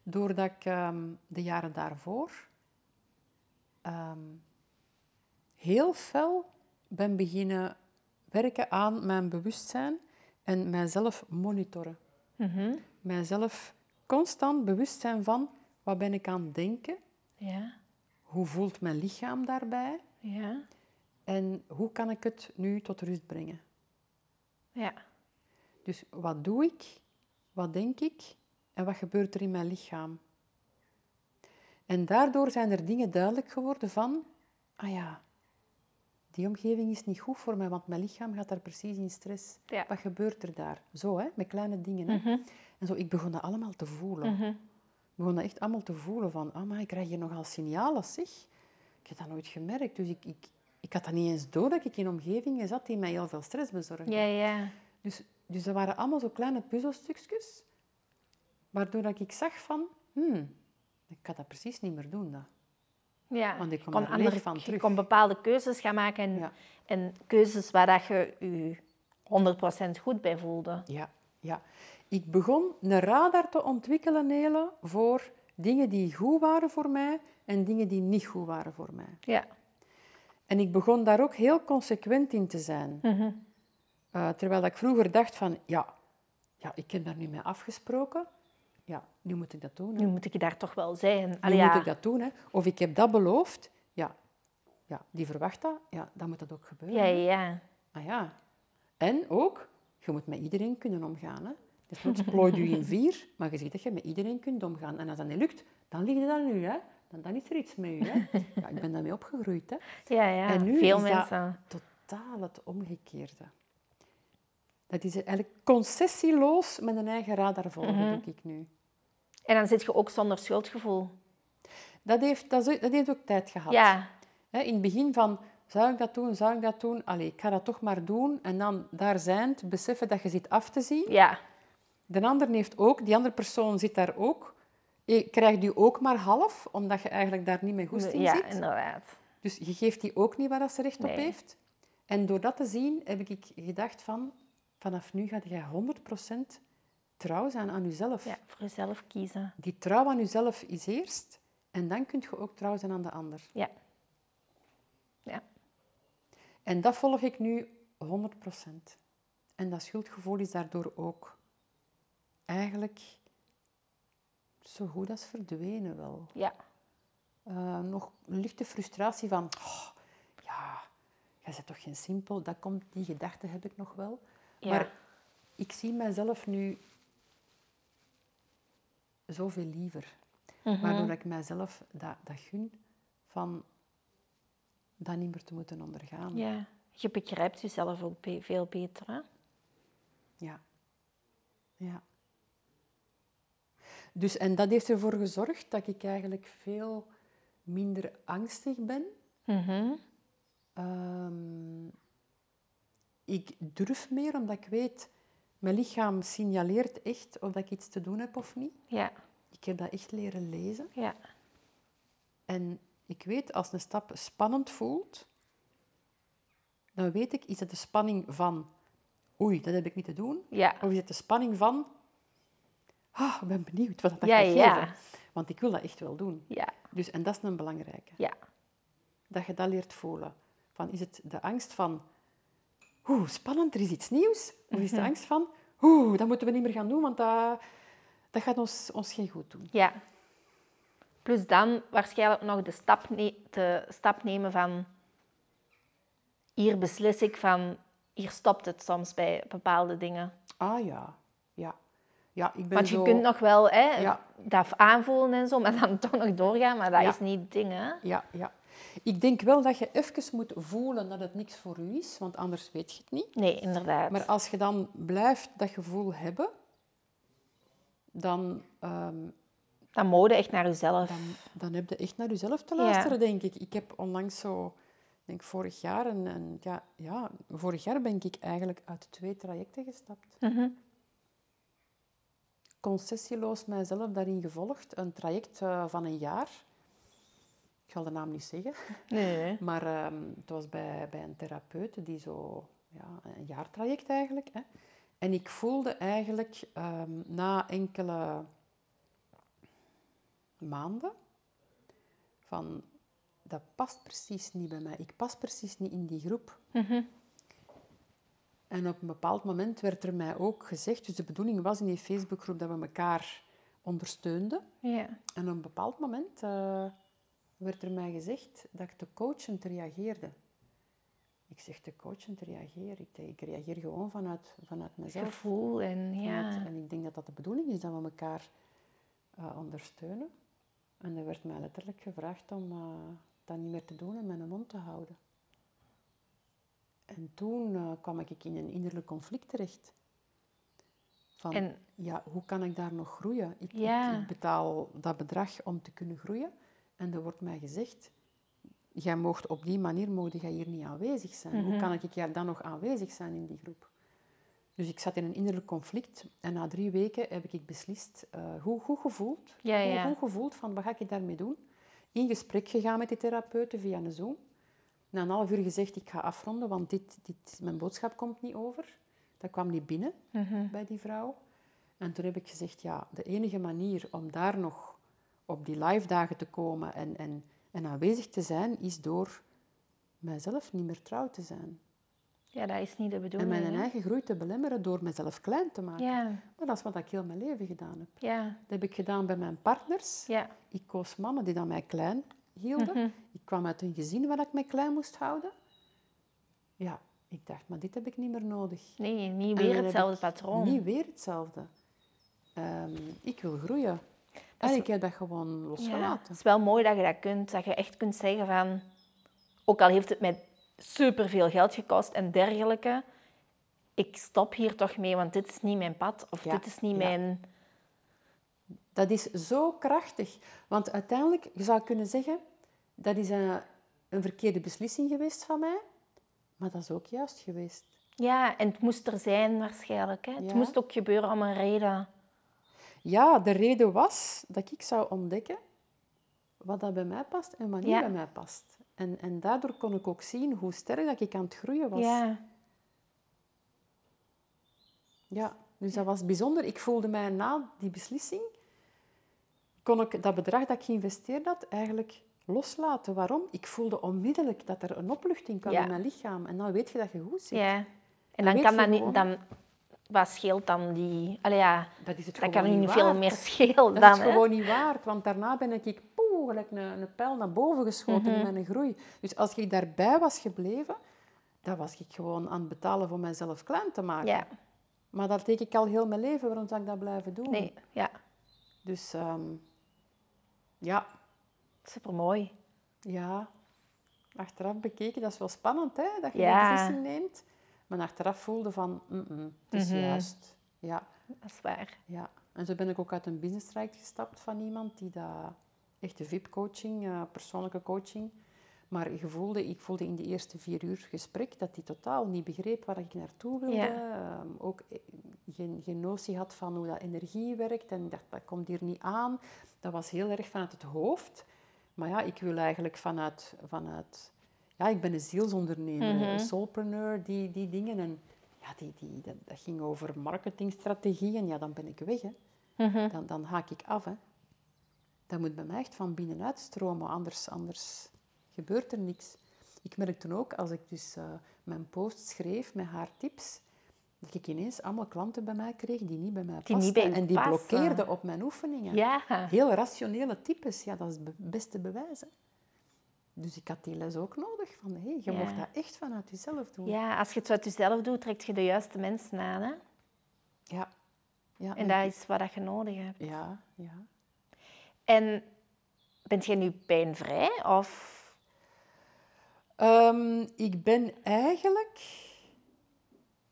Doordat ik ehm, de jaren daarvoor ehm, heel fel ben beginnen werken aan mijn bewustzijn en mijzelf monitoren. Mhm. Mijzelf constant bewust zijn van wat ben ik aan het denken, Ja. hoe voelt mijn lichaam daarbij Ja. en hoe kan ik het nu tot rust brengen. Ja. Dus wat doe ik, wat denk ik en wat gebeurt er in mijn lichaam? En daardoor zijn er dingen duidelijk geworden van, ah ja, die omgeving is niet goed voor mij, want mijn lichaam gaat daar precies in stress. Ja. Wat gebeurt er daar? Zo, hè, met kleine dingen. Hè? Mhm. En zo, ik begon dat allemaal te voelen. Mhm. Ik begon dat echt allemaal te voelen van, ah, maar ik krijg hier nogal signalen, zeg. Ik heb dat nooit gemerkt, dus ik, ik, ik had dat niet eens door dat ik in omgevingen zat die mij heel veel stress bezorgden. Ja, ja. Dus, dus dat waren allemaal zo kleine puzzelstukjes, waardoor dat ik zag van, hmm, ik kan dat precies niet meer doen. Dat. ja. Want ik kom kon daar leeg van je terug. kon bepaalde keuzes gaan maken en, Ja. en keuzes waar dat je je 100% goed bij voelde. Ja, ja. Ik begon een radar te ontwikkelen, Nele, voor dingen die goed waren voor mij en dingen die niet goed waren voor mij. Ja. En ik begon daar ook heel consequent in te zijn. Mhm. Eh, terwijl ik vroeger dacht van, ja, ja, ik heb daar nu mee afgesproken. Ja, nu moet ik dat doen. hè. Nu moet ik daar toch wel zijn. Nu ja. moet ik dat doen. Hè. Of ik heb dat beloofd. Ja, ja, die verwacht dat. Ja, dan moet dat ook gebeuren. Ja, ja. Ah ja. En ook, je moet met iedereen kunnen omgaan. Hè. Dus plooit je in vier, maar je ziet dat je met iedereen kunt omgaan. En als dat niet lukt, dan ligt het aan u. Hè. Dan, dan is er iets met u. Hè. Ja, ik ben daarmee opgegroeid. Hè. Ja, ja. En nu Veel is dat- mensen. Totaal het omgekeerde. Dat is eigenlijk concessieloos met een eigen radar volgen, Mhm. doe ik nu. En dan zit je ook zonder schuldgevoel. Dat heeft, dat, heeft ook tijd gehad. Ja. In het begin van, zou ik dat doen, zou ik dat doen? Allee, ik ga dat toch maar doen. En dan daar zijn, beseffen dat je zit af te zien. Ja. De ander heeft ook, die andere persoon zit daar ook. Je krijgt die ook maar half, omdat je eigenlijk daar niet mee goed in Ja, zit. inderdaad. Dus je geeft die ook niet waar dat ze recht op heeft. En door dat te zien, heb ik gedacht van, vanaf nu ga je 100% trouw zijn aan jezelf. Ja, voor jezelf kiezen. Die trouw aan jezelf is eerst, en dan kun je ook trouw zijn aan de ander. Ja. Ja. En dat volg ik nu 100%. En dat schuldgevoel is daardoor ook eigenlijk zo goed als verdwenen wel. Ja. Eh, nog een lichte frustratie van, oh, ja, jij bent toch geen simpel. Dat komt, die gedachte heb ik nog wel. Ja. Maar ik zie mezelf nu zoveel liever. Mhm. Waardoor ik mijzelf dat, dat gun van dat niet meer te moeten ondergaan. ja. Je begrijpt jezelf ook be- veel beter. Hè? Ja. Ja. Dus, en dat heeft ervoor gezorgd dat ik eigenlijk veel minder angstig ben. Mhm. Ehm, ik durf meer, omdat ik weet, mijn lichaam signaleert echt of dat ik iets te doen heb of niet. Ja. Ik heb dat echt leren lezen. Ja. En ik weet, als een stap spannend voelt, dan weet ik, is het de spanning van, oei, dat heb ik niet te doen? Ja. Of is het de spanning van, ah, ik ben benieuwd wat dat Ja, gaat ja. geven. Want ik wil dat echt wel doen. Ja. Dus, en dat is een belangrijke. Ja. Dat je dat leert voelen. Van, is het de angst van, oeh, spannend, er is iets nieuws? Of is de angst van, oeh, dat moeten we niet meer gaan doen, want dat, dat gaat ons, ons geen goed doen. Ja. Plus dan waarschijnlijk nog de stap, ne- de stap nemen van... Hier beslis ik van... Hier stopt het soms bij bepaalde dingen. Ah ja, ja. Ja, ik ben Want je zo... kunt nog wel hè, Ja. dat aanvoelen en zo, maar dan toch nog doorgaan. Maar dat Ja. is niet het ding, hè? Ja, ja. Ik denk wel dat je even moet voelen dat het niks voor u is, want anders weet je het niet. Nee, inderdaad. Maar als je dan blijft dat gevoel hebben, dan, ehm, Dan mode echt naar jezelf. dan, dan heb je echt naar jezelf te Ja. luisteren, denk ik. Ik heb onlangs zo, ik denk vorig jaar, en, en ja, ja, vorig jaar ben ik eigenlijk uit twee trajecten gestapt. Mhm. concessieloos mijzelf daarin gevolgd. Een traject eh, van een jaar. Ik zal de naam niet zeggen. Nee, nee. Maar ehm, het was bij, bij een therapeut die zo... Ja, een jaartraject eigenlijk. Hè. En ik voelde eigenlijk ehm, na enkele maanden van... Dat past precies niet bij mij. Ik pas precies niet in die groep. Mhm. En op een bepaald moment werd er mij ook gezegd... Dus de bedoeling was in die Facebookgroep dat we elkaar ondersteunden. Ja. En op een bepaald moment eh, werd er mij gezegd dat ik te coachend reageerde. Ik zeg te coachend reageren. Ik, ik reageer gewoon vanuit, vanuit mezelf. Gevoel en ja. Vanuit- en ik denk dat dat de bedoeling is, dat we elkaar eh, ondersteunen. En er werd mij letterlijk gevraagd om eh, dat niet meer te doen en mijn mond te houden. En toen eh, kwam ik in een innerlijk conflict terecht. Van, En- ja, hoe kan ik daar nog groeien? Ik, ik- Ja. ik, betaal dat bedrag om te kunnen groeien. En er wordt mij gezegd, jij moogt op die manier mocht jij hier niet aanwezig zijn. Mhm. Hoe kan ik jij dan nog aanwezig zijn in die groep? Dus ik zat in een innerlijk conflict en na drie weken heb ik beslist, eh, goed, goed gevoeld, Ja, goed, ja. goed gevoeld van wat ga ik daarmee doen. In gesprek gegaan met die therapeuten via een Zoom. Na een half uur gezegd, ik ga afronden, want dit, dit, mijn boodschap komt niet over. Dat kwam niet binnen Mhm. bij die vrouw. En toen heb ik gezegd, ja, de enige manier om daar nog op die live dagen te komen en, en, en aanwezig te zijn, is door mijzelf niet meer trouw te zijn. ja, dat is niet de En bedoeling. mijn hè? eigen groei te belemmeren door mezelf klein te maken. Ja, Maar dat is wat ik heel mijn leven gedaan heb. ja, Dat heb ik gedaan bij mijn partners. ja. Ik koos mannen die dan mij klein hielden. Mhm. Ik kwam uit een gezin waar ik mij klein moest houden. Ja, ik dacht, maar dit heb ik niet meer nodig. Nee, niet En weer hetzelfde patroon. Niet weer hetzelfde. Ehm, ik wil groeien. En ik heb dat gewoon Ja, losgelaten. het is wel mooi dat je dat kunt. Dat je echt kunt zeggen van... Ook al heeft het mij superveel geld gekost en dergelijke... Ik stop hier toch mee, want dit is niet mijn pad. Of Ja, dit is niet ja. mijn... Dat is zo krachtig. Want uiteindelijk, je zou kunnen zeggen, dat is een, een verkeerde beslissing geweest van mij. Maar dat is ook juist geweest. Ja, en het moest er zijn waarschijnlijk. Hè? Het moest ook gebeuren om een reden. Ja, de reden was dat ik zou ontdekken wat dat bij mij past en wat niet Ja. bij mij past. En, en daardoor kon ik ook zien hoe sterk dat ik aan het groeien was. Ja, Ja, dus dat was bijzonder. Ik voelde mij na die beslissing, kon ik dat bedrag dat ik geïnvesteerd had eigenlijk loslaten. Waarom? Ik voelde onmiddellijk dat er een opluchting kwam Ja. in mijn lichaam. En dan weet je dat je goed zit. ja. En Dan dan kan dat niet... Dan, wat scheelt dan die... Allee, ja, Dat is het dat kan niet veel meer schelen Dat dan. is hè. gewoon niet waard, want daarna ben ik poeh, gelijk een, een pijl naar boven geschoten Mhm. in mijn groei. Dus als ik daarbij was gebleven, dan was ik gewoon aan het betalen voor mezelf klein te maken. Ja, Maar dat deed ik al heel mijn leven, waarom zou ik dat blijven doen? nee, ja. Dus ehm, ja, Supermooi. ja, achteraf bekeken, dat is wel spannend, hè, dat je Ja. die beslissing neemt. Maar achteraf voelde van, mm, mm, het is Mhm. juist. Ja, Dat is waar. ja. En zo ben ik ook uit een business traject gestapt van iemand die dat echte VIP-coaching, eh, persoonlijke coaching. Maar je voelde, ik voelde in de eerste vier uur gesprek dat hij totaal niet begreep waar ik naartoe wilde. Ja. Ehm, ook eh, geen, geen notie had van hoe dat energie werkt. En ik dacht, dat komt hier niet aan. Dat was heel erg vanuit het hoofd. Maar ja, ik wil eigenlijk vanuit... vanuit ja, ik ben een zielsondernemer, Mhm. een soulpreneur, die, die dingen. En ja, die, die, dat, dat ging over marketingstrategieën. Ja, dan ben ik weg, hè. Mhm. Dan, dan haak ik af, hè. Dat moet bij mij echt van binnenuit stromen, anders, anders gebeurt er niks. Ik merkte ook, als ik dus eh, mijn post schreef met haar tips, dat ik ineens allemaal klanten bij mij kreeg die niet bij mij Die pasten. bij en die passen. blokkeerden op mijn oefeningen. Ja. Heel rationele types, ja, dat is het be- beste bewijs. hè. Dus ik had die les ook nodig. Van, hé, je Ja. mag dat echt vanuit jezelf doen. ja, als je het uit jezelf doet, trek je de juiste mensen aan. Hè? Ja. ja En dat is wat je nodig hebt. Ja, ja. En bent jij nu pijnvrij? Of... Ehm, ik ben eigenlijk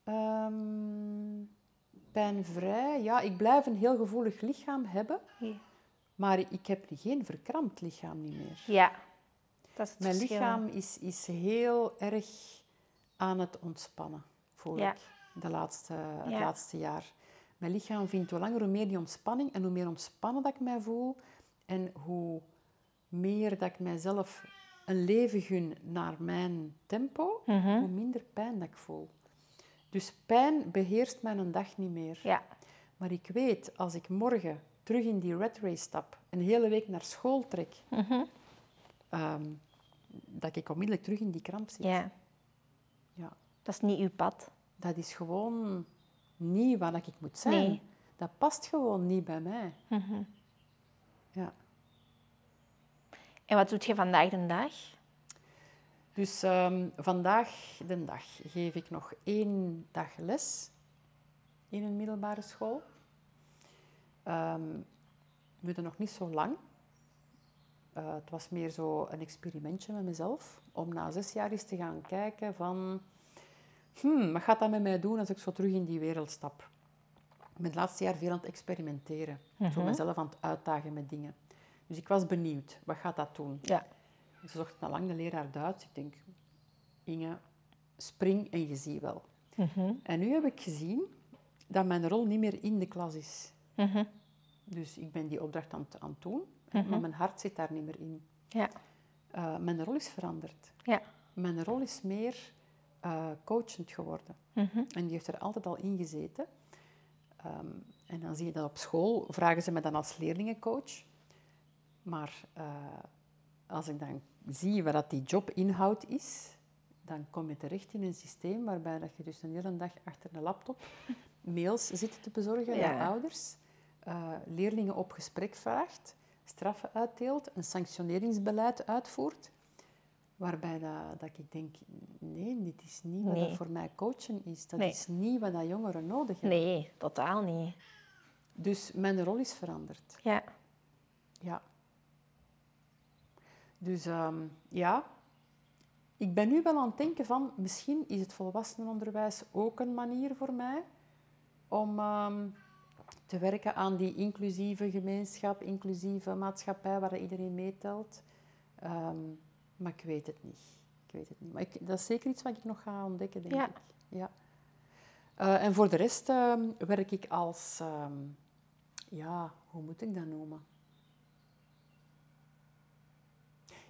ehm, pijnvrij. Ja, ik blijf een heel gevoelig lichaam hebben, maar ik heb geen verkrampt lichaam niet meer. Ja, dat is Mijn verschil. lichaam is, is heel erg aan het ontspannen, voel Ja. ik, de laatste, het Ja. laatste jaar. Mijn lichaam vindt hoe langer hoe meer die ontspanning en hoe meer ontspannen dat ik mij voel en hoe meer dat ik mijzelf een leven gun naar mijn tempo, hoe minder pijn dat ik voel. Dus pijn beheerst mijn dag niet meer. Ja. Maar ik weet, als ik morgen terug in die red race stap, een hele week naar school trek, ehm, dat ik onmiddellijk terug in die kramp zit. ja. Ja. Dat is niet uw pad. Dat is gewoon niet wat ik moet zijn. Nee. Dat past gewoon niet bij mij. Ja. En wat doet je vandaag de dag? Dus ehm, vandaag de dag geef ik nog één dag les in een middelbare school. Ehm we doen nog niet zo lang. Eh, het was meer zo een experimentje met mezelf. Om na zes jaar eens te gaan kijken van... Hmm, wat gaat dat met mij doen als ik zo terug in die wereld stap? Ik ben het laatste jaar veel aan het experimenteren. Zo mezelf aan het uitdagen met dingen. Dus ik was benieuwd. Wat gaat dat doen? Ja. Ze zocht naar lang de leraar Duits. Ik denk, Inge, spring en je ziet wel. En nu heb ik gezien dat mijn rol niet meer in de klas is. Dus ik ben die opdracht aan, aan het doen, maar mijn hart zit daar niet meer in. Ja. Eh, mijn rol is veranderd. Ja. Mijn rol is meer eh, coachend geworden. En die heeft er altijd al in gezeten. Ehm, en dan zie je dat op school, vragen ze me dan als leerlingencoach. Maar eh, als ik dan zie wat dat die jobinhoud is, dan kom je terecht in een systeem waarbij dat je dus een hele dag achter een laptop mails zit te bezorgen Ja. naar ouders, leerlingen op gesprek vraagt, straffen uitdeelt, een sanctioneringsbeleid uitvoert. Waarbij dat, dat ik denk, nee, dit is niet wat Nee. dat voor mij coachen is. Dat Nee. is niet wat dat jongeren nodig hebben. Nee, totaal niet. Dus mijn rol is veranderd. Ja. Ja. Dus ehm, ja, ik ben nu wel aan het denken van, misschien is het volwassenenonderwijs ook een manier voor mij om ehm, te werken aan die inclusieve gemeenschap, inclusieve maatschappij waar iedereen meetelt. Ehm, maar ik weet het niet. Ik weet het niet. Maar ik, dat is zeker iets wat ik nog ga ontdekken, denk Ja. ik. Ja. Eh, en voor de rest ehm, werk ik als, ehm, ja, hoe moet ik dat noemen?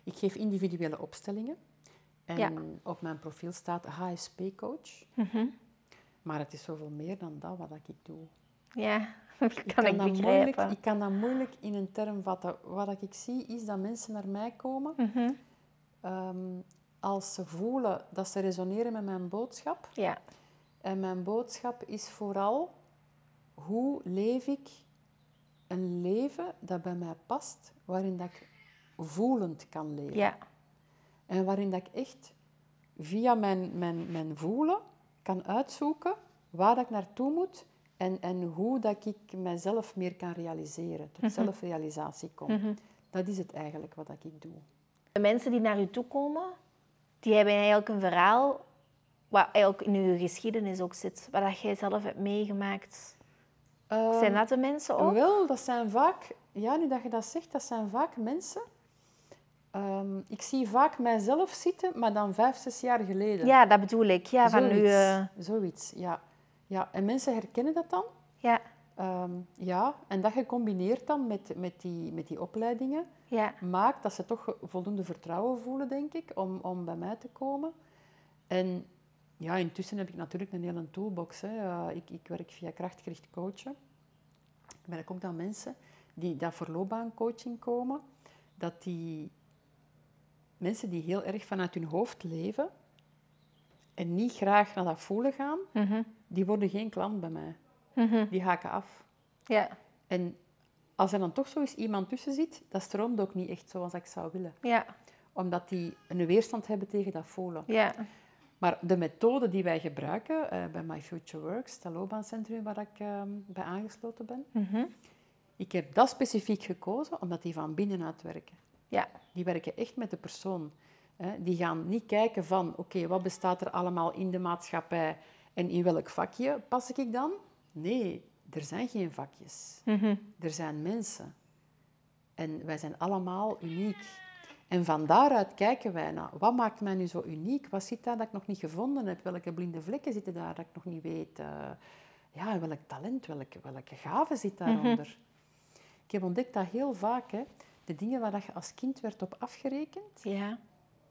Ik geef individuele opstellingen. En Ja. op mijn profiel staat HSP-coach. Maar het is zoveel meer dan dat wat ik doe. Ja, kan Ik kan, begrijpen. moeilijk, ik kan dat moeilijk in een term vatten. Wat ik zie is dat mensen naar mij komen Mhm. ehm, als ze voelen dat ze resoneren met mijn boodschap. Ja. En mijn boodschap is vooral hoe leef ik een leven dat bij mij past, waarin dat ik voelend kan leven. Ja. En waarin dat ik echt via mijn, mijn, mijn voelen kan uitzoeken waar dat ik naartoe moet en, en hoe dat ik mezelf meer kan realiseren, tot zelfrealisatie kom. Dat is het eigenlijk wat dat ik doe. De mensen die naar u toe komen, die hebben eigenlijk een verhaal wat eigenlijk in uw geschiedenis ook zit. Wat dat jij zelf hebt meegemaakt. Zijn dat de mensen ook? Wel, dat zijn vaak, ja, nu dat je dat zegt, dat zijn vaak mensen. Ehm, ik zie vaak mijzelf zitten, maar dan vijf, zes jaar geleden. Ja, dat bedoel ik. Ja, van zoiets, uw... eh, zoiets, ja. Ja. En mensen herkennen dat dan. Ja, Ehm, ja, en dat gecombineerd dan met, met, die, met die opleidingen, ja, maakt dat ze toch voldoende vertrouwen voelen, denk ik, om, om bij mij te komen. En ja, intussen heb ik natuurlijk een hele toolbox. Hè. Eh, ik, ik werk via krachtgericht coachen. Ik merk ook dat mensen die dat voor loopbaancoaching komen, dat die mensen die heel erg vanuit hun hoofd leven en niet graag naar dat voelen gaan, die worden geen klant bij mij. Die haken af. ja, En als er dan toch zo eens iemand tussen zit, dat stroomt ook niet echt zoals ik zou willen. ja, Omdat die een weerstand hebben tegen dat voelen. ja. Maar de methode die wij gebruiken eh, bij My Future Works, dat loopbaancentrum waar ik eh, bij aangesloten ben, ik heb dat specifiek gekozen omdat die van binnenuit werken. ja. Die werken echt met de persoon. Hè. Die gaan niet kijken van, oké, wat bestaat er allemaal in de maatschappij en in welk vakje pas ik dan? Nee, er zijn geen vakjes. Er zijn mensen. En wij zijn allemaal uniek. En van daaruit kijken wij naar, wat maakt mij nu zo uniek? Wat zit daar dat ik nog niet gevonden heb? Welke blinde vlekken zitten daar dat ik nog niet weet? Eh, ja, welk talent, welke, welke gave zit daaronder? Ik heb ontdekt dat heel vaak, hè, de dingen waar dat je als kind werd op afgerekend, Ja.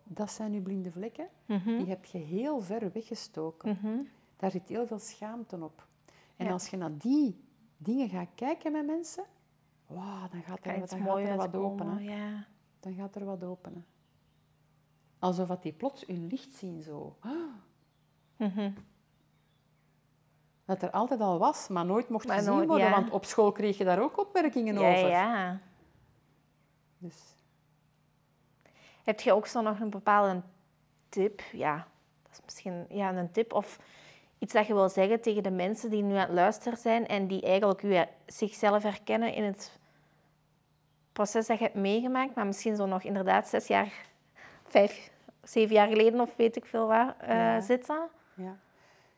dat zijn je blinde vlekken. Mhm. Die heb je heel ver weggestoken. Mhm. Daar zit heel veel schaamte op. En Ja. als je naar die dingen gaat kijken met mensen, wauw, dan gaat er, dan gaat er wat open. uitkomen, hè. Ja. Dan gaat er wat openen. Alsof dat die plots hun licht zien zo. Mhm. Dat er altijd al was, maar nooit mocht Maar gezien nooit, worden, ja. want op school kreeg je daar ook opmerkingen over. ja. Dus, Heb je ook zo nog een bepaalde tip? Ja, dat is misschien ja, een tip of iets dat je wil zeggen tegen de mensen die nu aan het luisteren zijn en die eigenlijk u, zichzelf herkennen in het proces dat je hebt meegemaakt, maar misschien zo nog inderdaad zes jaar, vijf, zeven jaar geleden of weet ik veel waar eh, Ja. zitten. ja.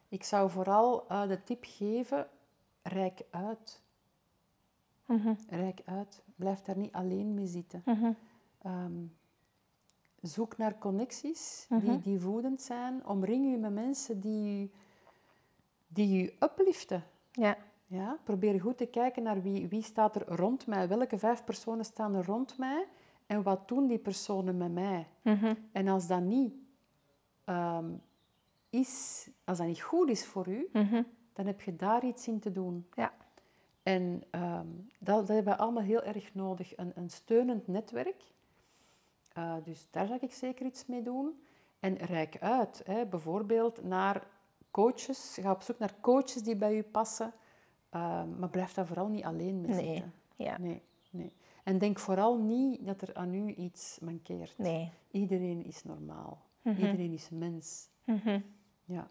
Ik zou vooral eh, de tip geven, rijk uit. Mhm, Rijk uit. Blijf daar niet alleen mee zitten. mhm, Ehm, zoek naar connecties Mhm. die, die voedend zijn. Omring je met mensen die, die je upliften. Ja, Ja? Probeer goed te kijken naar wie, wie staat er rond mij. Welke vijf personen staan er rond mij? En wat doen die personen met mij? mhm, En als dat niet, ehm, is, als dat niet goed is voor u, mhm, dan heb je daar iets in te doen. ja, En ehm, dat, dat hebben we allemaal heel erg nodig. Een, een steunend netwerk. Eh, dus daar zou ik zeker iets mee doen. En rijk uit. Hè. Bijvoorbeeld naar coaches. Ga op zoek naar coaches die bij u passen. Ehm, maar blijf daar vooral niet alleen mee Nee. zitten. ja, Nee, nee. En denk vooral niet dat er aan u iets mankeert. nee. Iedereen is normaal. Mhm. Iedereen is mens. Mhm. Ja,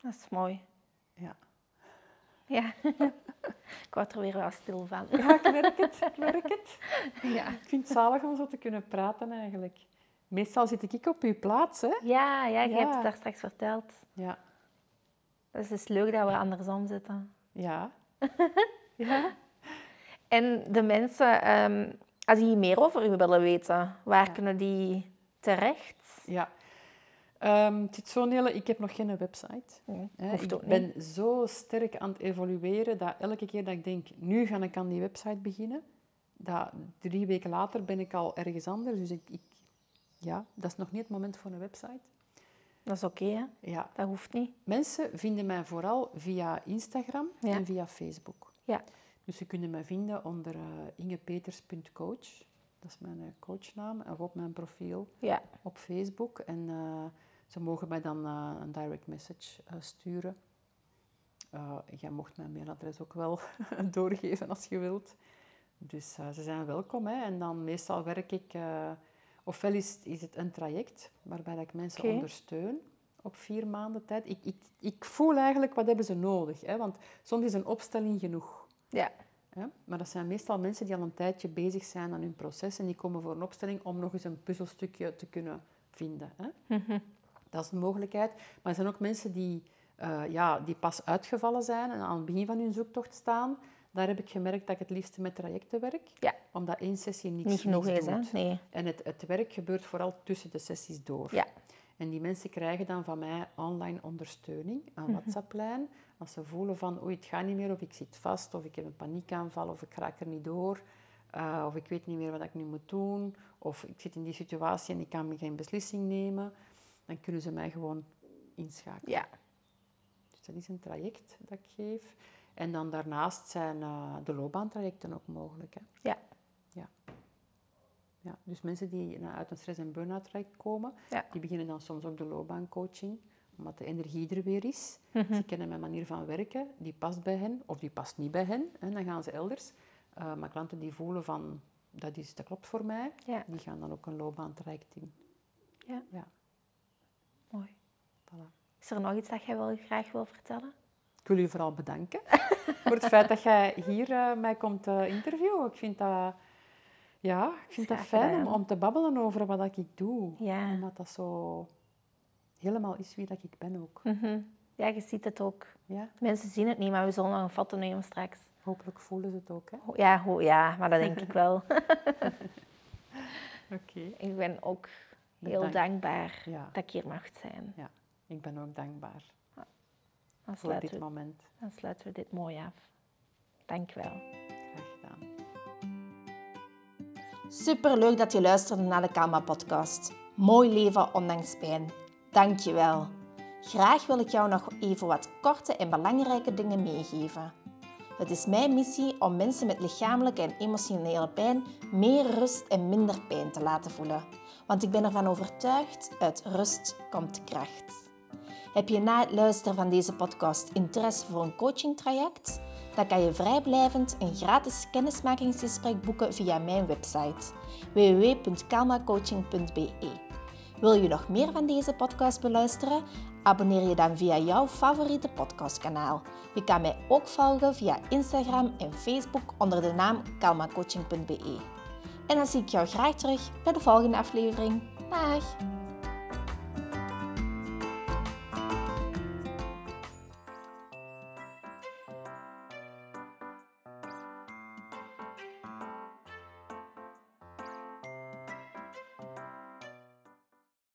Dat is mooi. ja. Ja, ik word er weer wel stil van. Ja, ik merk het. Ik merk het. Ja. Ik vind het zalig om zo te kunnen praten eigenlijk. Meestal zit ik op uw plaats, hè? Ja, ja, je Ja. hebt het daar straks verteld. Ja. Dus het is leuk dat we andersom zitten. Ja. Ja. En de mensen, ehm, als die meer over u willen weten, waar Ja. kunnen die terecht? Ja. Het is zo'n hele... Ik heb nog geen website. Nee, ik niet. ben zo sterk aan het evalueren dat elke keer dat ik denk, nu ga ik aan die website beginnen, dat drie weken later ben ik al ergens anders. Dus ik, ik, ja, dat is nog niet het moment voor een website. Dat is oké, hè? Ja. Dat hoeft niet. Mensen vinden mij vooral via Instagram Ja. en via Facebook. Ja. Dus ze kunnen mij vinden onder uh, ingepeters.coach. Dat is mijn uh, coachnaam. Of op mijn profiel Ja. op Facebook. En uh, ze mogen mij dan een direct message sturen. Jij mocht mijn mailadres ook wel doorgeven als je wilt. Dus ze zijn welkom. Hè. En dan meestal werk ik... ofwel is, is het een traject waarbij ik mensen ondersteun op vier maanden tijd. Ik, ik, ik voel eigenlijk wat hebben ze nodig. Hè? Want soms is een opstelling genoeg. Ja. Hè? Maar dat zijn meestal mensen die al een tijdje bezig zijn aan hun proces en die komen voor een opstelling om nog eens een puzzelstukje te kunnen vinden. Hè? Mhm. Dat is een mogelijkheid. Maar er zijn ook mensen die, uh, ja, die pas uitgevallen zijn en aan het begin van hun zoektocht staan. Daar heb ik gemerkt dat ik het liefst met trajecten werk. Ja. Omdat één sessie niks, Niet genoeg is, hè? Nee. En het, het werk gebeurt vooral tussen de sessies door. Ja. En die mensen krijgen dan van mij online ondersteuning, een Mhm. WhatsApp-lijn. Als ze voelen van, oei, het gaat niet meer, of ik zit vast, of ik heb een paniekaanval, of ik raak er niet door, uh, of ik weet niet meer wat ik nu moet doen, of ik zit in die situatie en ik kan geen beslissing nemen, dan kunnen ze mij gewoon inschakelen. Ja. Dus dat is een traject dat ik geef. En dan daarnaast zijn uh, de loopbaantrajecten ook mogelijk. Hè. Ja. ja. Ja, dus mensen die uit een stress- en burn-out traject komen, Ja. die beginnen dan soms ook de loopbaancoaching, omdat de energie er weer is. Mhm. Ze kennen mijn manier van werken, die past bij hen of die past niet bij hen. En dan gaan ze elders. Uh, maar klanten die voelen van, dat, is, dat klopt voor mij, Ja. die gaan dan ook een loopbaantraject in. Ja. Ja, Mooi. voilà. Is er nog iets dat jij wel graag wil vertellen? Ik wil u vooral bedanken voor het feit dat jij hier uh, mij komt uh, interviewen. Ik vind dat, ja, ik vind dat fijn om, om te babbelen over wat ik doe. Ja. Omdat dat zo helemaal is wie dat ik ben ook. Mhm. Ja, je ziet het ook. Ja, Mensen zien het niet, maar we zullen nog een foto nemen straks. hopelijk voelen ze het ook. Hè? Ja, ho- ja maar dat denk ik wel. Oké. ik ben ook heel Bedankt. dankbaar Ja. dat ik hier mag zijn. Ik ben ook dankbaar. Dan voor dit sluiten, we, moment. dan sluiten we dit mooi af. Dank wel. Graag gedaan. Super leuk dat je luisterde naar de Kalma podcast. Mooi leven ondanks pijn. Dank je wel. Graag wil ik jou nog even wat korte en belangrijke dingen meegeven. Het is mijn missie om mensen met lichamelijke en emotionele pijn meer rust en minder pijn te laten voelen. Want ik ben ervan overtuigd, uit rust komt kracht. Heb je na het luisteren van deze podcast interesse voor een coachingtraject? Dan kan je vrijblijvend een gratis kennismakingsgesprek boeken via mijn website www.kalmacoaching.be. Wil je nog meer van deze podcast beluisteren? Abonneer je dan via jouw favoriete podcastkanaal. Je kan mij ook volgen via Instagram en Facebook onder de naam kalmacoaching.be. En dan zie ik jou graag terug bij de volgende aflevering. Dag!